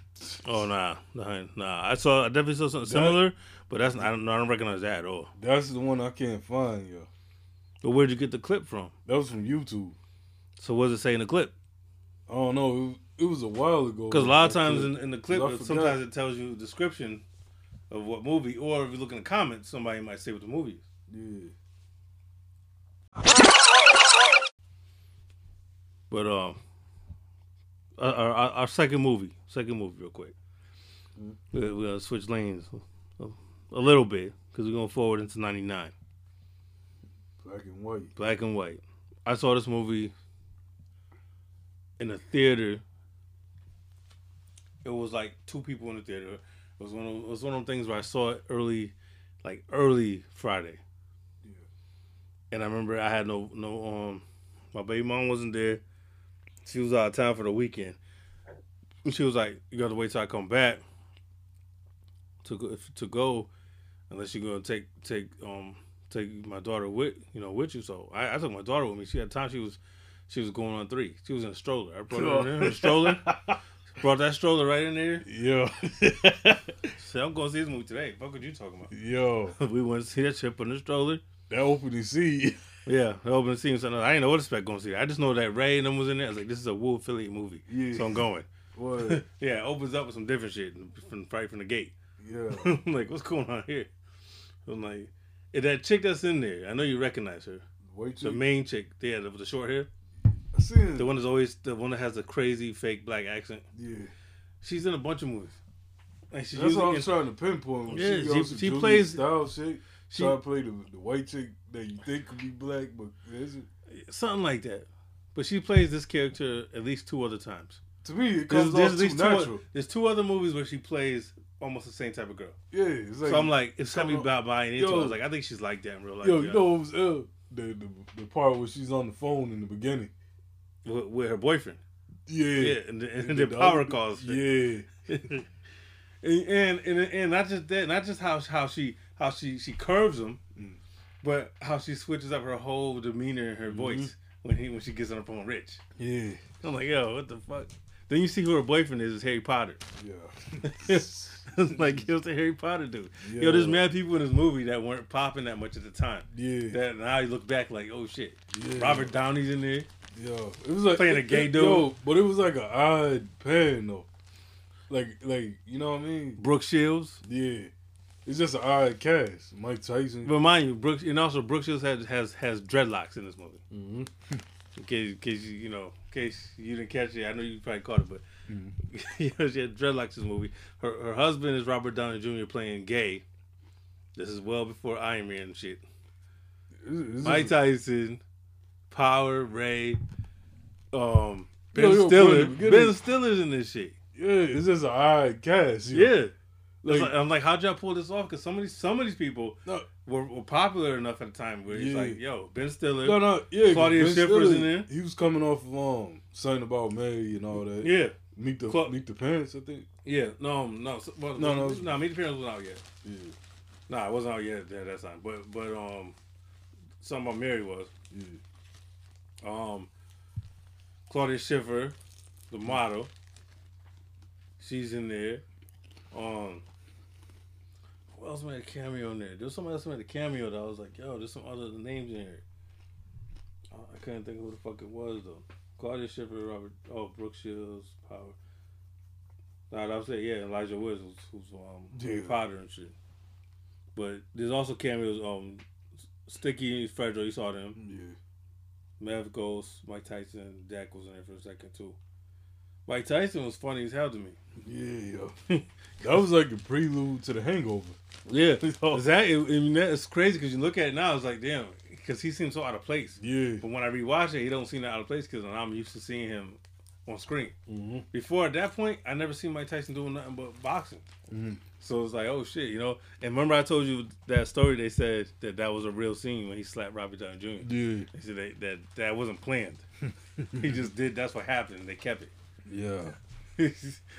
Oh nah, nah, nah. I saw, I definitely saw something That- similar, but that's I don't, I don't recognize that at all. That's the one I can't find, yo. But where'd you get the clip from? That was from YouTube. So what does it say in the clip? I don't know. It was, it was a while ago. Because a lot of times in, in the clip, forgot. sometimes it tells you a description of what movie, or if you look in the comments, somebody might say what the movie is. yeah. But um, our, our, our second movie, second movie, real quick. Mhm. We're, we're gonna switch lanes a, a little bit because we're going forward into '99, Black and white. black and white. I saw this movie in a theater. It was like two people in the theater. It was one of it was one of them things where I saw it early, like early Friday. Yeah. And I remember I had no no um, my baby mom wasn't there. She was out of town for the weekend. And she was like, "You got to wait till I come back to go, to go, unless you're gonna take take um take my daughter with you know with you." So I, I took my daughter with me. She had time. She was she was going on three. She was in a stroller. I brought her in, there in a stroller. *laughs* Brought that stroller right in there. Yo, *laughs* Said, "I'm going to see this movie today." What what you talking about? yo, *laughs* we went to see that shit in the stroller. that opening scene. Yeah, the opening scene. Something I didn't know what to expect going to see. I just know that Ray and them was in there. I was like, this is a Wu affiliate movie, Yeah. so I'm going. What? yeah, it opens up with some different shit from right from the gate. Yeah. I'm like, what's going on here? I'm like, that chick that's in there, I know you recognize her. Wait The main chick, yeah, with the short hair, I the one that's always the one that has a crazy fake black accent. Yeah. She's in a bunch of movies. And she's That's what I usually was trying to pinpoint. When Yeah, she, she- she plays- style shit. she- She try to play the, the white chick that you think could be black, but isn't. something like that. But she plays this character at least two other times. To me, it There's, comes there's off at too least two, natural. there's two other movies where she plays almost the same type of girl. Yeah, it's like so I'm like, it's something Yo, about buying into it. I was like, I think she's like that in real life. yo, yeah. you know what was ill? The, the the part where she's on the phone in the beginning, with, with her boyfriend. Yeah. Yeah, and, the, and the, The power other- calls. Yeah. *laughs* and, and and and not just that, not just how how she how she she curves him, Mm. but how she switches up her whole demeanor and her voice when he when she gets on the phone rich. Yeah. I'm like, yo, what the fuck? Then you see who her boyfriend is, is Harry Potter. Yeah. *laughs* like it was a Harry Potter dude. Yeah. Yo, there's mad people in this movie that weren't popping that much at the time. Yeah. That now you look back like, oh shit. Yeah. Robert Downey's in there. Yo, it was like Playing a gay it- dude. Yo, but it was like an odd pan though. Like, like you know what I mean? Brooke Shields. Yeah, it's just an odd cast. Mike Tyson. But mind you, Brooks and also Brooke Shields has has has dreadlocks in this movie. hmm *laughs* In case, in case you, you know, in case you didn't catch it, I know you probably caught it, but Mhm. *laughs* you know, she had dreadlocks in this movie. Her her husband is Robert Downey Jr. playing gay. This is well before Iron Man and shit. It's- it's Mike just- Tyson, Power, Ray, um, Ben Yo, yo, Stiller. put it together. Ben Stiller's in this shit. yeah, it's just an odd cast. know? Yeah. like, like- I'm like, how'd y'all pull this off? Because some of these some of these people no, were, were popular enough at the time where Yeah. like, yo, Ben Stiller, no, no, yeah. Claudia Ben Schiffer's Stiller, in there. He was coming off of um, something about Mary and all that. yeah, meet the Cla- meet the parents. I think. yeah, no, no, so- well, No, no, no. no, no. Meet the Parents wasn't out yet. Yeah, Nah, it wasn't out yet at that time. But but um, something about Mary was yeah. Um, Claudia Schiffer, the model. She's in there. Um, who else made a cameo in there? There was somebody else made a cameo that I was like, yo, there's some other names in here. I couldn't think of who the fuck it was though. Claudia Schiffer, Robert, oh Brooke Shields, Power. Nah, I was saying yeah, Elijah Woods, who's, who's um Harry. Potter and shit. But there's also cameos. Um, Sticky, Fredro, you saw them. Yeah. Mav Ghost, Mike Tyson, Dak was in there for a second too. Mike Tyson was funny as hell to me. Yeah, yo. *laughs* that was like a prelude to the hangover. Yeah, *laughs* exactly. I mean, that's crazy because you look at it now, it's like damn, because he seems so out of place. Yeah. But when I rewatch it, he don't seem that out of place because I'm used to seeing him on screen. Mm-hmm. Before at that point, I never seen Mike Tyson doing nothing but boxing. Mhm. So it's like, oh shit, you know. And remember, I told you that story. They said that that was a real scene when he slapped Robert Downey Jr. Yeah. They said that that, that wasn't planned. he *laughs* just did. That's what happened. and They kept it. Yeah. *laughs* it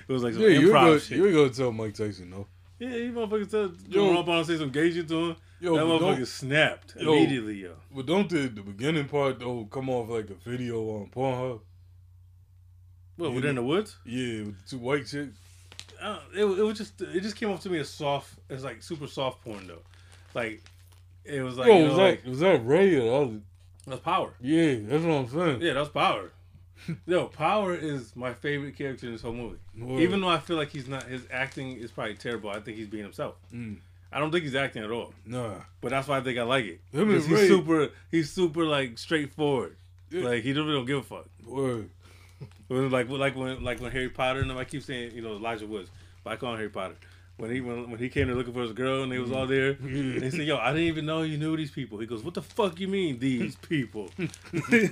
was like some Yeah, you improv gonna, shit. you ain't gonna tell Mike Tyson no. Yeah, you motherfuckers tell Yo. Joe Rogan say some shit to him. Yo, that motherfucker snapped Yo. immediately, yo. but don't the, the beginning part though come off like a video on Pornhub? What, within the woods? Yeah, with the two white chicks. Uh, it, it was just it just came off to me as soft, as like super soft porn though. Like it was like Yo, you know, was that like was that Ray or other? that's power. Yeah, that's what I'm saying. Yeah, that's power. *laughs* Yo, power is my favorite character in this whole movie. Word. Even though I feel like he's not, his acting is probably terrible. I think he's being himself. Mm, I don't think he's acting at all. nah. But that's why I think I like it. Him he's Ray- super. He's super like straightforward. Yeah. Like he don't, really don't give a fuck. Word. When, like like when like when Harry Potter and them, I keep saying you know Elijah Woods, but I call him Harry Potter. When he when, when he came there looking for his girl and they was all there, Yeah. *laughs* they said, "Yo, I didn't even know you knew these people." He goes, "What the fuck you mean these people?" *laughs*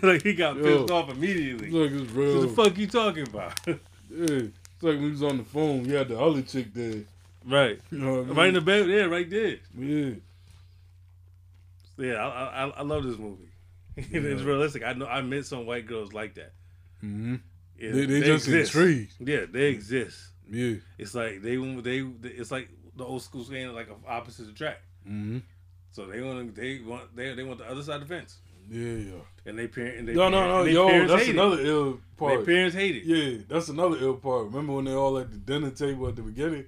like he got Yo. pissed off immediately. It's like it's What the fuck you talking about? *laughs* Yeah. It's like when he was on the phone, he had the other chick there. right, You know what I mean? right in the bed, yeah, right there. Yeah. Yeah, I I, I love this movie. it's realistic. I know I met some white girls like that. Mm-hmm. Yeah, They, they, just exist. intrigued. Yeah, they exist. Yeah. It's like they they it's like the old school saying like opposites attract. Mm-hmm. So they want they want they they want the other side of the fence, Yeah, yeah. and they parent and they No, no, no, they yo, that's another ill part. Their parents hate it. Yeah, that's another ill part. Remember when they all at the dinner table at the beginning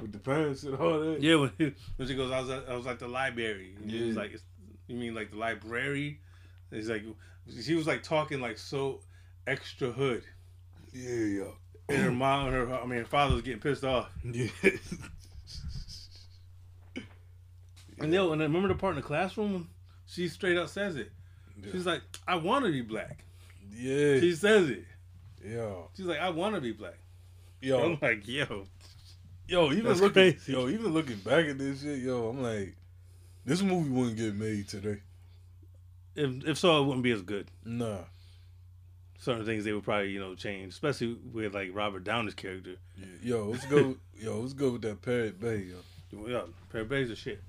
with the parents and all that? Yeah, *laughs* when, when she goes, I was at, I was at the library. And he was like, it's, you mean like the library? He's like, she was like talking like so extra hood, Yeah, yeah. and her mom, and her I mean, her father was getting pissed off. Yeah. And yo, and then remember the part in the classroom? She straight up says it. She's like, I want to be black. yeah. She says it. yeah. She's like, I want to be black. Yo, I'm like, yo, yo, even That's looking, crazy. yo, even looking back at this shit, yo, I'm like, this movie wouldn't get made today. if if so, it wouldn't be as good. Nah. Certain things they would probably you know change, especially with like Robert Downey's character. Yeah. Yo, let's go. yo, let's go with that Parrot Bay, yo. Yeah, Parrot Bay's a shit.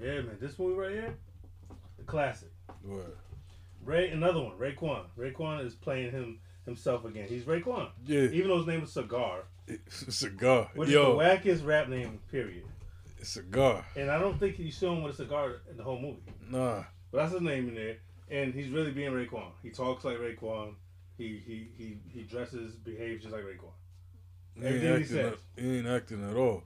Yeah, man, this movie right here, the classic. Word. Ray, another one. Raekwon. Raekwon is playing him himself again. He's Raekwon. Yeah, Even though his name is Cigar, *laughs* cigar. which Yo, is the wackest rap name, period. cigar. And I don't think he's shown with a cigar in the whole movie. Nah, But that's his name in there. And he's really being Raekwon. He talks like Raekwon. He he he, he dresses, behaves just like Raekwon. he ain't, Everything he acting says. at, he ain't acting at all.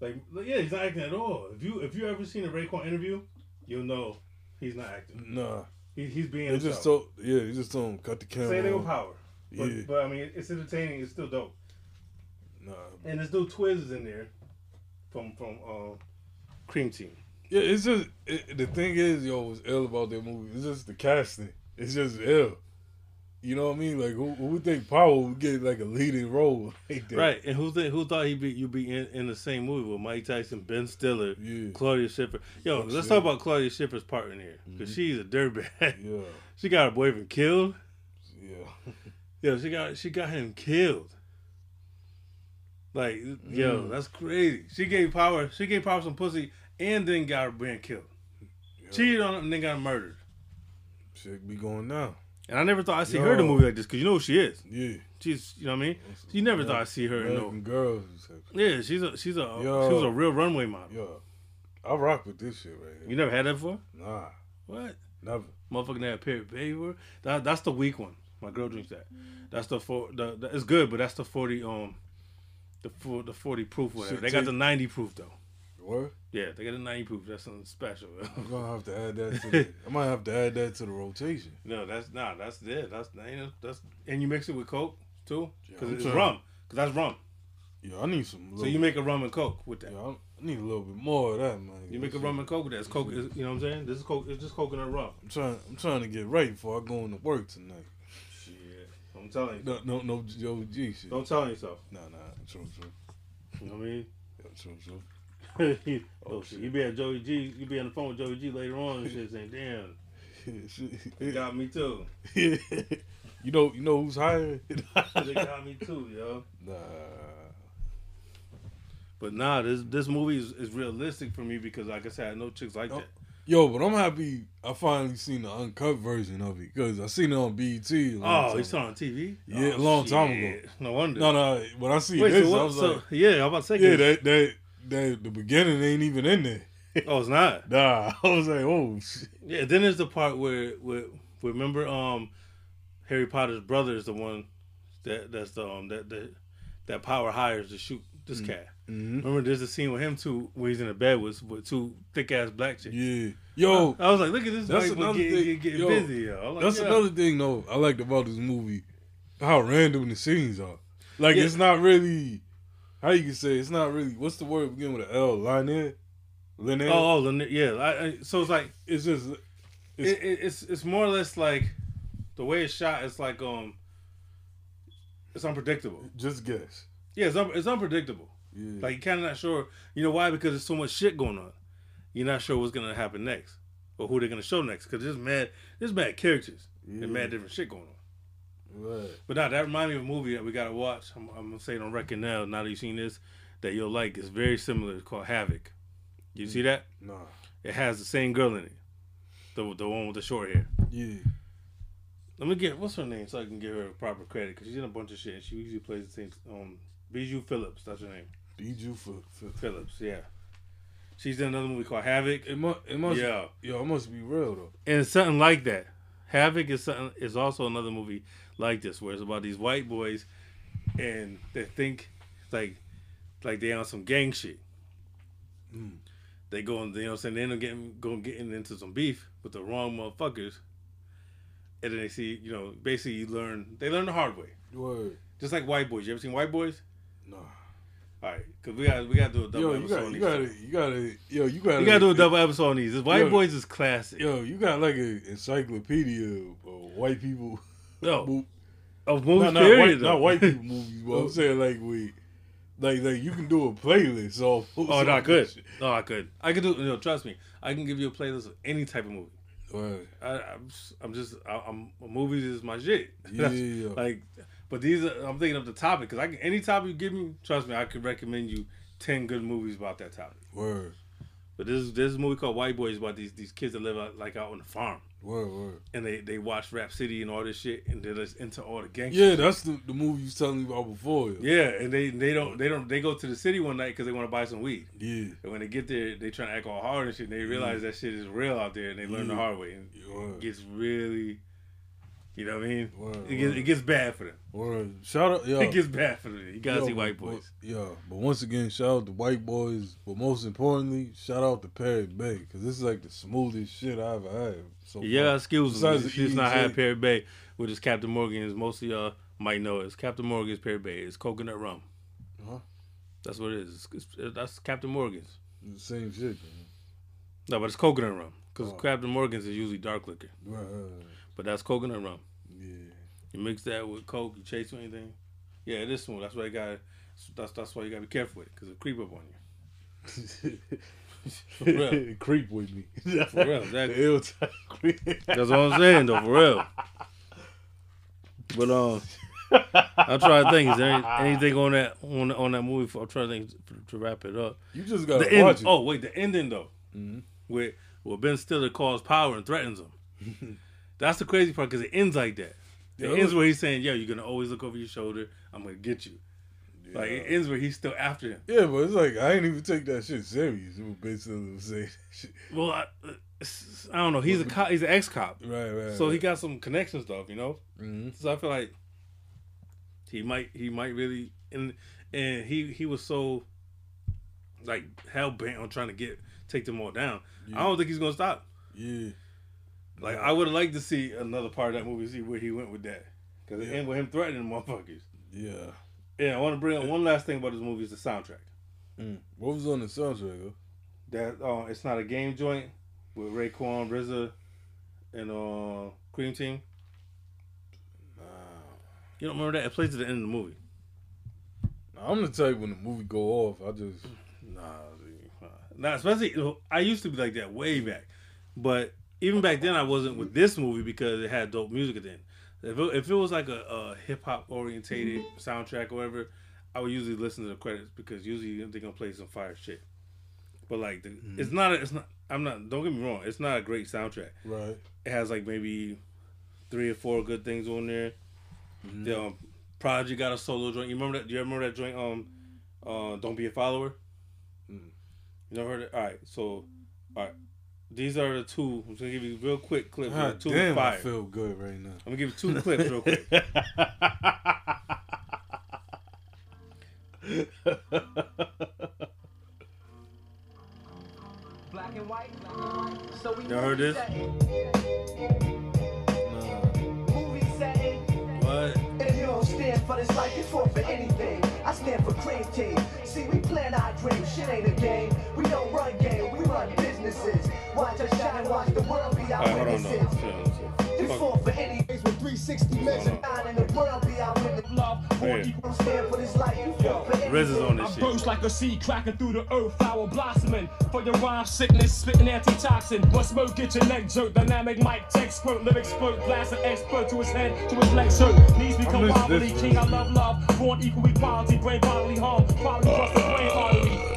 Like yeah, he's not acting at all. If you if you ever seen a Raekwon interview, you'll know he's not acting. Nah, He, he's being they just told. Yeah, he just told him cut the camera. Say they were power. But, Yeah, but I mean, it's entertaining. It's still dope. nah. And this dude Twiz is in there from from uh, Cream Team. Yeah, it's just it, the thing is, yo, was ill about that movie? It's just the casting. It's just ill. You know what I mean? Like who, who would think Power would get like a leading role *laughs* like? Right. And who th- who thought he'd be you'd be in, in the same movie with Mike Tyson, Ben Stiller, Yeah. Claudia Schiffer? Yo, Oh, let's shit. talk about Claudia Schiffer's part in here because Mhm. she's a dirtbag. Yeah. *laughs* she got her boyfriend killed. Yeah. *laughs* Yo, she got she got him killed. Like, yo, Mm. that's crazy. She gave power. She gave power some pussy and then got man killed. Yeah. Cheated on him and then got murdered. Shit be going now. And I never thought I'd see her in a movie like this because you know who she is. Yeah. She's, you know what I mean. You never Yeah. thought I'd see her. in American no, girls. yeah, she's a she's a Yo. she was a real runway model. Yo, I rock with this shit right You never had that before? Nah, What? never. Motherfucking that period baby word. That that's the weak one. My girl drinks that. That's the four. The, the it's good, but that's the forty um, the four the forty proof whatever. Shit, They got the ninety proof though. What? Yeah, they got the ninety proof. That's something special. I'm gonna have to add that to the. I might have to add that to the rotation. no, that's nah. That's it. That's that's and you mix it with coke too because I'm it's trying- rum. Because that's rum. Yeah, I need some. So you make a rum and coke with that. Yeah, I need a little bit more of that, man. You make a rum and coke with that. It's coke. You know what I'm saying? This is coke. It's just coconut rum. I'm trying. I'm trying to get right before I go into work tonight. Shit. I'm telling you. No, no, no, Joe G shit. Don't tell yourself. Nah, nah, true, true, You know what I mean? yeah, true, true. *laughs* oh, oh shit! You be at Joey G. You be on the phone with Joey G later on and shit saying, "Damn, *laughs* they got me too. you know, you know who's hiring? *laughs* They got me too, yo." nah. But nah, this this movie is, is realistic for me because, like I said, I know chicks like Oh, that. Yo, but I'm happy I finally seen the uncut version of it because I seen it on BET. Oh, time you saw it on TV? Yeah, Oh, a long oh, time shit. No wonder. No, no. When I see Wait, this, so I was So like, yeah, I'm about to say. yeah, that that that the beginning ain't even in there. *laughs* oh, it's not. Nah, *laughs* I was like, oh shit. Yeah, then there's the part where, where, remember, um, Harry Potter's brother is the one that that's the um that that that power hires to shoot this Mm. cat. Mhm. Remember, there's a scene with him too, where he's in the bed with with two thick ass black chicks. Yeah, yo, I was like, look at this That's another getting, thing. Yo, busy. Yo. Like, that's yeah. another thing though I liked about this movie, how random the scenes are. Like Yeah. it's not really, how you can say it's not really. What's the word begin with an L? Linear, linear. Oh, oh, the- yeah. I, I, so it's like it's just it, It's- it, it's it's more or less like the way it's shot. It's like um, it's unpredictable. just guess. Yeah, it's, un, it's unpredictable. Yeah, Like you're kind of not sure. You know why? Because there's so much shit going on. You're not sure what's gonna happen next or who they're gonna show next. Because there's mad, there's mad characters yeah. and mad different shit going on. Right. But now that reminds me of a movie that we gotta watch. I'm, I'm gonna say it on record now. Now that you've seen this, that you'll like. It's very similar. It's called Havoc. You see that? Nah. It has the same girl in it. The the one with the short hair. Yeah. Let me get what's her name so I can give her proper credit because she's in a bunch of shit. She usually plays the same. Um, Bijou Phillips. That's her name. Bijou for Phillips. Yeah. She's in another movie called Havoc. it must it must Yeah. yo it must be real though. and it's something like that. Havoc is is also another movie like this where it's about these white boys and they think like like they on some gang shit. Mm. They go and you know what I'm saying they end up getting going getting into some beef with the wrong motherfuckers. And then they see, you know, basically you learn they learn the hard way. Word. Just like white boys. You ever seen white boys? Nah. All right, cause we got we got to do a double Yo, you episode. got on you got to you got to yo you gotta, we got to do a double episode on these. This white Yo. boys is classic. Yo, you got like an encyclopedia of white people. No, *laughs* of movies, not, not period, white, not white people *laughs* movies, but I'm saying like we, like like you can do a playlist. So Oh, no, I could. No, I could. I could do. You know, trust me. I can give you a playlist of any type of movie. Right. I, I'm, just- I'm just. I, I'm movies is my shit. *laughs* Yeah, That's- yeah. Like, but these. Are, I'm thinking of the topic because I can any topic you give me. Trust me, I could recommend you ten good movies about that topic. Word. But this this is a movie called White Boys about these these kids that live out, like out on the farm, Word, word. and they they watch Rap City and all this shit, and they're just into all the gangster. Yeah, that's the, the movie you was telling me about before. yo. Yeah, and they they don't they don't they go to the city one night because they want to buy some weed. Yeah. And when they get there, they trying to act all hard and shit. And they realize that shit is real out there, and they learn the hard way. And Word. it gets really, you know what I mean? Word, it gets word. it gets bad for them. Word. Shout out, yo. It gets bad for them. You gotta Yo, see White Boys. but- Yeah, but once again, shout out to White Boys. But most importantly, shout out to Parrot Bay because this is like the smoothest shit I've ever had. So Yeah, far. excuse me. The just not had Parrot Bay, which is Captain Morgan. Is most of y'all might know it's Captain Morgan's Parrot Bay. It's coconut rum. Uh-huh. That's what it is. It's, it's- that's Captain Morgan's. the same shit. Man. No, but it's coconut rum because Oh. Captain Morgan's is usually dark liquor, Right, right, right. But that's coconut rum. Yeah. You mix that with Coke, you chase with anything. Yeah, it is smooth. That's why you got. That's that's why you gotta be careful with it because it creep up on you. *laughs* For real. creep with me. For real, exactly. The ill type creep. That's what I'm saying though, for real. But um, I'm trying to think. Is there any, anything on that on on that movie? For, I'm trying to think to wrap it up. You just gotta The end. it. Oh wait, the ending though, Mhm. where where Ben Stiller calls power and threatens him. *laughs* That's the crazy part because it ends like that. It Yeah, ends where he's saying, "Yo, you're gonna always look over your shoulder. I'm gonna get you." Like it ends where he's still after him. Yeah, but it's like I ain't even take that shit serious. It was basically saying shit. Well, I, I don't know. He's a cop. He's an ex cop, Right, right. so he got some connection stuff, you know. hmm So I feel like he might he might really and and he he was so like hell bent on trying to get take them all down. I don't think he's gonna stop. Yeah. Like I would have liked to see another part of that movie, see where he went with that, because it Yeah. ended with him threatening the motherfuckers. Yeah. Yeah, I want to bring up one last thing about this movie is the soundtrack. Mm. What was on the soundtrack? Though? That uh, it's not a game joint with Raekwon, RZA, and uh, Cream Team. Nah. You don't remember that? It plays at the end of the movie. Nah, I'm the type when the movie go off, I just Nah, dude. Nah, especially I used to be like that way back, but even back then I wasn't with this movie because it had dope music at the end. If it, if it was like a, a hip hop orientated soundtrack or whatever, I would usually listen to the credits because usually they're gonna play some fire shit. But like, the, it's not. A, it's not. I'm not. Don't get me wrong. It's not a great soundtrack. right. It has like maybe three or four good things on there. Mhm. The um, Prodigy got a solo joint. You remember that? Do you remember that joint? Um, uh, don't be a follower. Mm. You never heard it? All right. So, all right. These are the two. I'm just gonna give you real quick clips. of God the two damn, I feel good right now. I'm gonna give you two clips real quick. Black and white. So we Y'all heard this? Movie setting. What? And you don't stand for this life, you fought for anything. I stand for cream team. See, we plan our dreams. Shit ain't a game. We don't run game, we run businesses. Watch us shine, watch the world be our right, hold on. No. witnesses. Chill, chill. You Fuck. fought for anything with 360 measure. In the world be our witness. Love, Hey. you don't stand for this life, you fought for anything. Riz is on I this shit. burst like a seed cracking through the earth, flower blossoming. For your rhyme sickness, spitting antitoxin. What smoke get your neck jerk? Dynamic mic, text squirt, lyrics squirt, blast an expert to his head, to his legs hurt. Knees become wobbly, king I love love. Born equal equality, brain bodily harm. Quality bust the brain artery.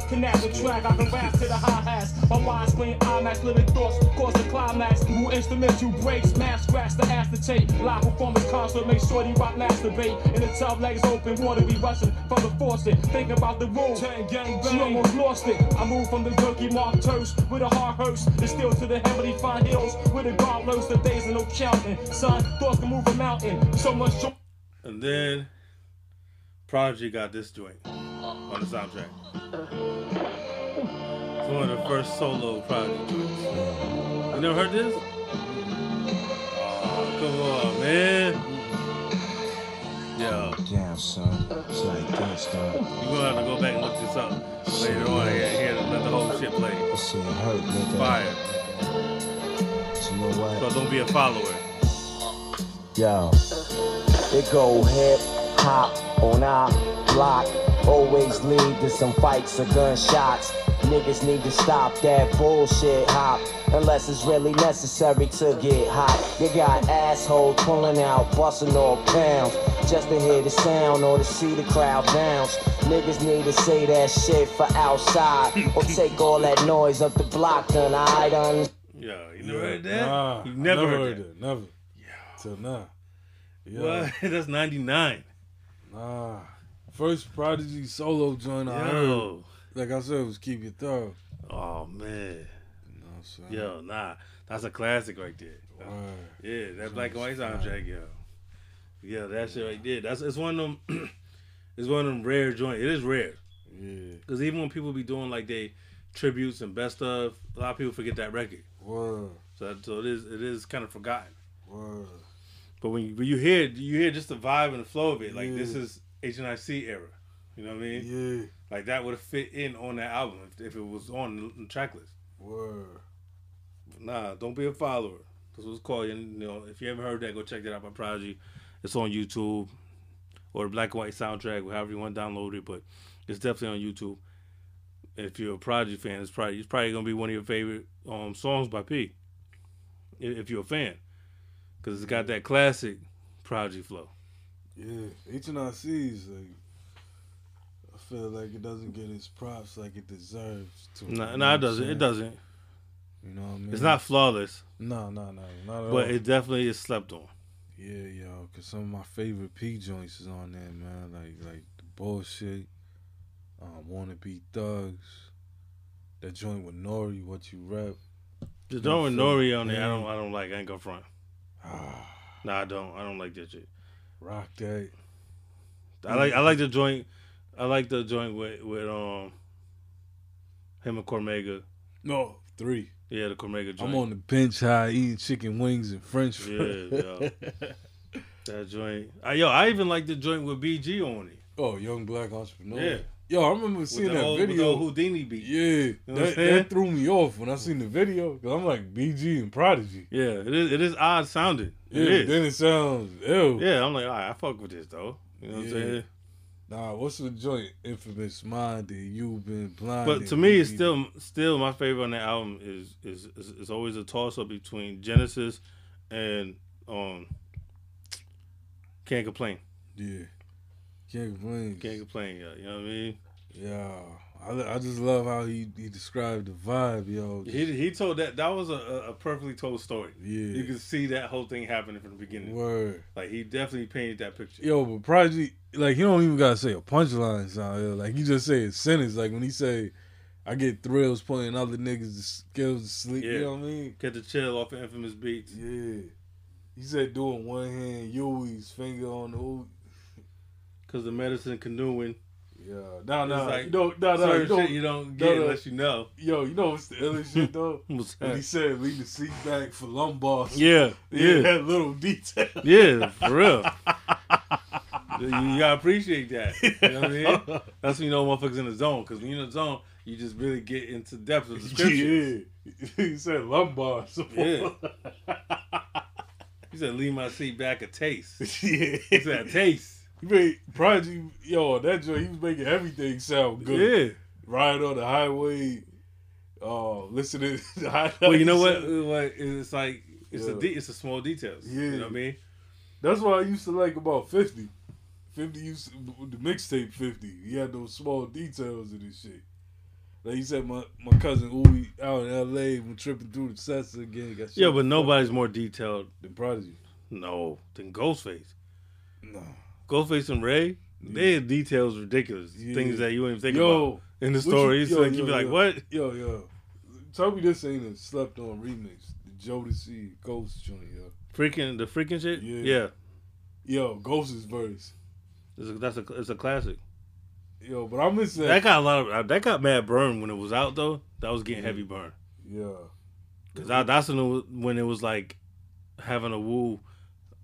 The track, I can rap to the high hats. My widescreen IMAX, living thoughts, cause the climax. New instrumental breaks, mass scratch the acetate. Live performance concert, make sure you rock masturbate. In the tub, legs open, water be rushing from the faucet. Think about the gang She almost lost it. I moved from the jerky mark toast with a hard hearse. And still to the heavily fine hills with a guard lows. The days are no counting. Son, thoughts can move a mountain. So much. And then Prodigy got this joint on the soundtrack. It's one of the first solo Prodigy joints. You never heard this? Oh, come on, man. Yo, Damn, son. It's like this, dog. you're gonna have to go back and look this up later on. Yeah, here, let the whole shit play. This shit hurt, nigga. Fire. But you know what? So don't be a follower. Yo. It go hip hop on our block. Always lead to some fights or gunshots. Niggas need to stop that bullshit hop. Unless it's really necessary to get hot. You got assholes pulling out, busting all pounds. Just to hear the sound or to see the crowd bounce. Niggas need to say that shit for outside. or *laughs* take all that noise up the block, done I done. Yo, you never heard that? Nah, you I never, heard, that. Never. Yeah. Till now. Yeah. What? *laughs* That's 99. Nah. First Prodigy solo joint I heard, like I said, was Keep Your Thorough. Oh, man. You know what I'm saying? Yo, nah. That's a classic right there. Yeah, that black and white soundtrack, yo. Yeah, that shit right there. That's it's one of them. *clears throat* it's one of them rare joints. It is rare Yeah. because even when people be doing like they tributes and best of, a lot of people forget that record. Word. So, so it is it is kind of forgotten. Word. But when you, when you hear you hear just the vibe and the flow of it. Like this is HNIC era. You know what I mean? Yeah. Like that would have fit in on that album if, if it was on the, track list. Word. Nah, don't be a follower. That's what it's called. And, you know, if you haven't heard that, go check that out by Prodigy. It's on YouTube or black and white soundtrack, however you want to download it. But it's definitely on YouTube. If you're a Prodigy fan, it's probably it's probably gonna be one of your favorite um, songs by P. If you're a fan, because it's got that classic Prodigy flow. Yeah. HNIC is like, I feel like it doesn't get its props like it deserves to. No, no, know it doesn't. It doesn't. You know what I mean? It's not flawless, No, no, no. Not at but all. it definitely is slept on. Yeah, yo, cause some of my favorite P joints is on there, man. Like like the bullshit. Um, wanna be thugs. That joint with Nori, what you rap. The joint with Nori on there, I don't, I don't like. I ain't gonna front. Ah, Nah, I don't. I don't like that shit. Rock that. I like I like the joint. I like the joint with with um him and Cormega. No, three. Yeah, the Cormega joint. I'm on the bench high eating chicken wings and French fries. Yeah, yo. that joint. I, yo, I even like the joint with BG on it. oh, young black entrepreneur. Yeah. Yo, I remember seeing the that old, the video. Houdini beat. yeah, know that, that threw me off when I seen the video. Cause I'm like BG and Prodigy. Yeah, it is. It is odd sounding. Yeah, It is. then it sounds ew. Yeah, I'm like, all right, I fuck with this though. You know what I'm Yeah. saying? Nah, what's the joint? Infamous Mind that you've been blind. But to me, it's still still my favorite on that album is is is, is always a toss up between Genesis and um. Can't complain. yeah. Can't complain. Can't complain. Yeah, you know what I mean. Yeah, I, I just love how he, he described the vibe, yo. He he told that that was a, a a perfectly told story. yeah, You can see that whole thing happening from the beginning. word. Like he definitely painted that picture. Yo, but Prodigy, like he don't even gotta say a punchline sound. Yo. Like he just say a sentence. Like when he say, "I get thrills putting other niggas to skills to sleep." Yeah. You know what I mean? Get the chill off of infamous beats. Yeah. He said doing one hand, Yui's finger on the. Ooh. Cause the medicine canoeing. Yeah, no, no, like you don't, no, no, you don't, shit you don't get no. unless you know. yo, you know what's the other *laughs* shit though? What's When he said leave the seat back for lumbar. *laughs* Yeah, *laughs* yeah, yeah, that little detail. yeah, for real. you, you gotta appreciate that. You know what I mean? That's when you know motherfuckers in the zone. Cause when you're in the zone, you just really get into depth of description. Yeah, he said lumbar. Yeah. He said, "Leave my seat back a taste." yeah. He said, taste." He made Prodigy, yo, that joint, he was making everything sound good. Yeah. Riding on the highway, uh, listening *laughs* to the. Well, you know what? What it's like? It's Yeah. a de- it's a small details. Yeah. You know what I mean? That's what I used to like about 50. 50 used to, the mixtape 50. He had those small details in this shit. Like you said, my, my cousin Uwe out in LA when tripping through the sets again. Got Yeah, but nobody's more detailed. than Prodigy. No, than Ghostface. No. Ghostface and Ray, their details ridiculous. Yeah. Things that you wouldn't even think Yo, about in the you- story. It's yo, like yo, you'd be like. "What?" Yo, yo. Tell me this ain't a slept on remix. The Jodeci Ghost joint, yo. Freaking the freaking shit. Yeah. Yeah, Yo, Ghost's verse. It's a, that's a it's a classic. Yo, but I miss that. That got a lot of uh, that got mad burn when it was out though. That was getting heavy burn yeah. because that's when it was, when it was like having a Wu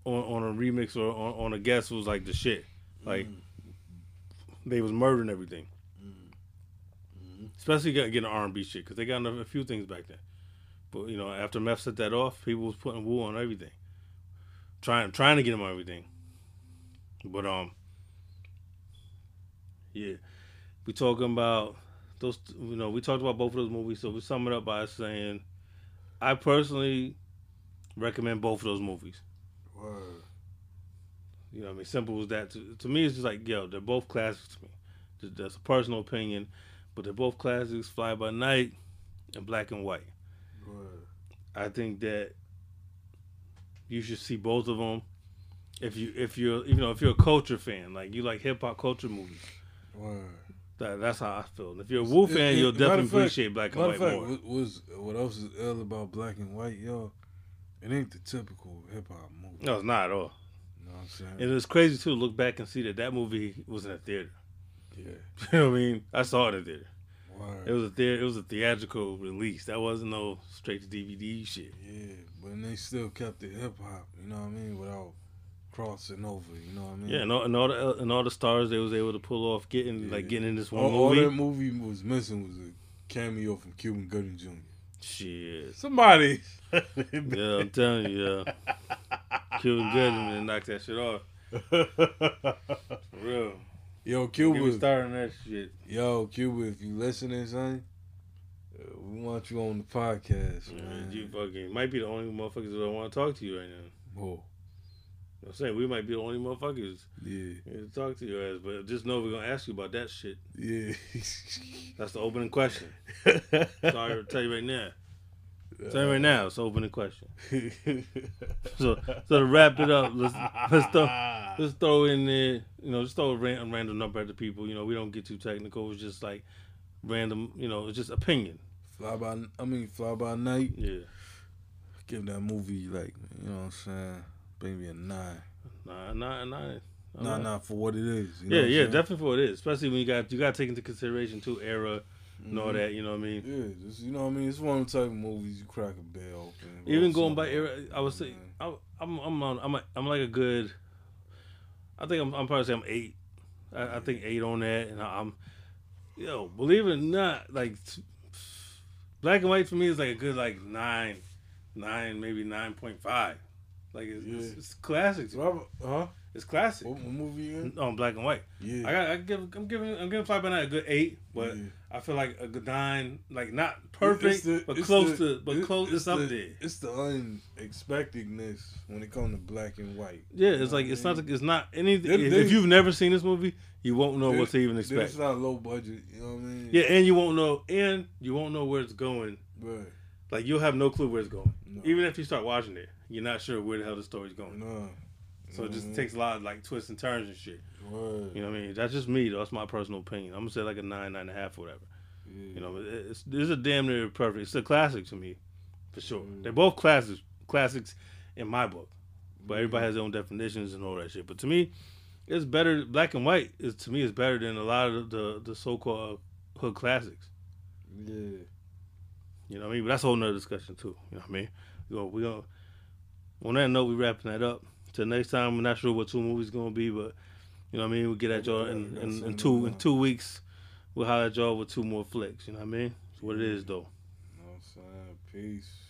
on, on a remix or on, on a guest was like the shit. Like they was murdering everything, especially get- getting R and B shit because they got a few things back then. But you know, after Meth set that off, people was putting Wu on everything, trying trying to get him on everything. But um, yeah, we talking about those you know we talked about both of those movies, so we sum it up by saying, I personally recommend both of those movies. You know, what I mean, simple as that. To, to me, it's just like, yo, they're both classics to me. Just, that's a personal opinion, but they're both classics. Fly by Night and Black and White. Word. I think that you should see both of them. If you if you're you know if you're a culture fan, like you like hip hop culture movies, Word. that, that's how I feel. And if you're a Wu fan, It- it- you'll definitely fact- appreciate Black and White fact, more. what was what else is ill about black and white, yo? It ain't the typical hip hop movie. No, it's not at all. You know what I'm saying? And it's crazy too to look back and see that that movie was in a theater. yeah. *laughs* You know what I mean? I saw it in theater. Word. It was a theater. It was a theatrical release. That wasn't no straight to DVD shit. Yeah, but they still kept it hip hop. You know what I mean? Without crossing over. You know what I mean? Yeah, and all, and all the and all the stars they was able to pull off getting like getting in this one all, all that movie was missing was a cameo from Cuban Gooding Jr. Shit. Somebody. *laughs* Yeah, I'm telling you, yeah. *laughs* Cuban Goodman knocked that shit off. *laughs* For real. Yo, Cuba. started on that shit. Yo, Cuba, if you listening, son, uh, we want you on the podcast, Man, man. you fucking might be the only motherfuckers that don't want to talk to you right now. Oh, You know what I'm saying we might be the only motherfuckers yeah, to talk to your ass, but just know we're gonna ask you about that shit. yeah. That's the opening question. *laughs* Sorry to tell you right now. You right now, it's open the opening question. *laughs* So, so to wrap it up, let's let's throw *laughs* let's throw in there, you know, just throw a ran- random number at the people. You know, we don't get too technical. It's just like random, you know, it's just opinion. Fly by, I mean, Fly by Night. Yeah, Give that movie like, you know what I'm saying? Maybe a nine. nah, nah. Nah, nah, for what it is. You Yeah, yeah, definitely for what it is. Especially when you got you got to take into consideration too era and all Mhm. that. You know what I mean? Yeah, just, you know what I mean. It's one of the type of movies you crack a bell open. Even going by era, I would say. I, I'm I'm on, I'm a, I'm like a good. I think I'm I'm probably say I'm eight. I, I think eight on that, and I'm, yo, believe it or not, like black and white for me is like a good like nine, nine maybe nine point five. Like it's, it's, yeah. it's, it's classic. Robert, huh? It's classic. What, movie? On black and white, Yeah. I got I give I'm giving I'm giving Fly by Night a good eight, but Yeah. I feel like a good like not perfect, the- but close the- to, but it- close. It's, up the, there. It's the unexpectedness when it comes to black and white. Yeah, it's like it's I not it's not anything. If, if you've never seen this movie, you won't know what to even expect. It's not low budget. You know what I mean? Yeah, and you won't know, and you won't know where it's going. Right. Like you'll have no clue where it's going, No. even if you start watching it. You're not sure where the hell the story's going. No. So it just Mhm. takes a lot of like twists and turns and shit. Word. You know what I mean? That's just me though. That's my personal opinion. I'm gonna say like a nine, nine and a half, or whatever. Yeah. You know, it's it's a damn near perfect. It's a classic to me, for sure. Mm. They're both classics, classics in my book. But everybody has their own definitions and all that shit. But to me, it's better. Black and white is to me is better than a lot of the the so called hood classics. Yeah. You know what I mean? But that's a whole nother discussion too. You know what I mean? We gonna, we gonna on that note, we wrapping that up. Till next time, I'm not sure what two movies gonna be, but you know what I mean. We'll get at y'all in, in, in two in two weeks. We'll holler at y'all with two more flicks. You know what I mean? It's what it is though. You know what I'm saying? Peace.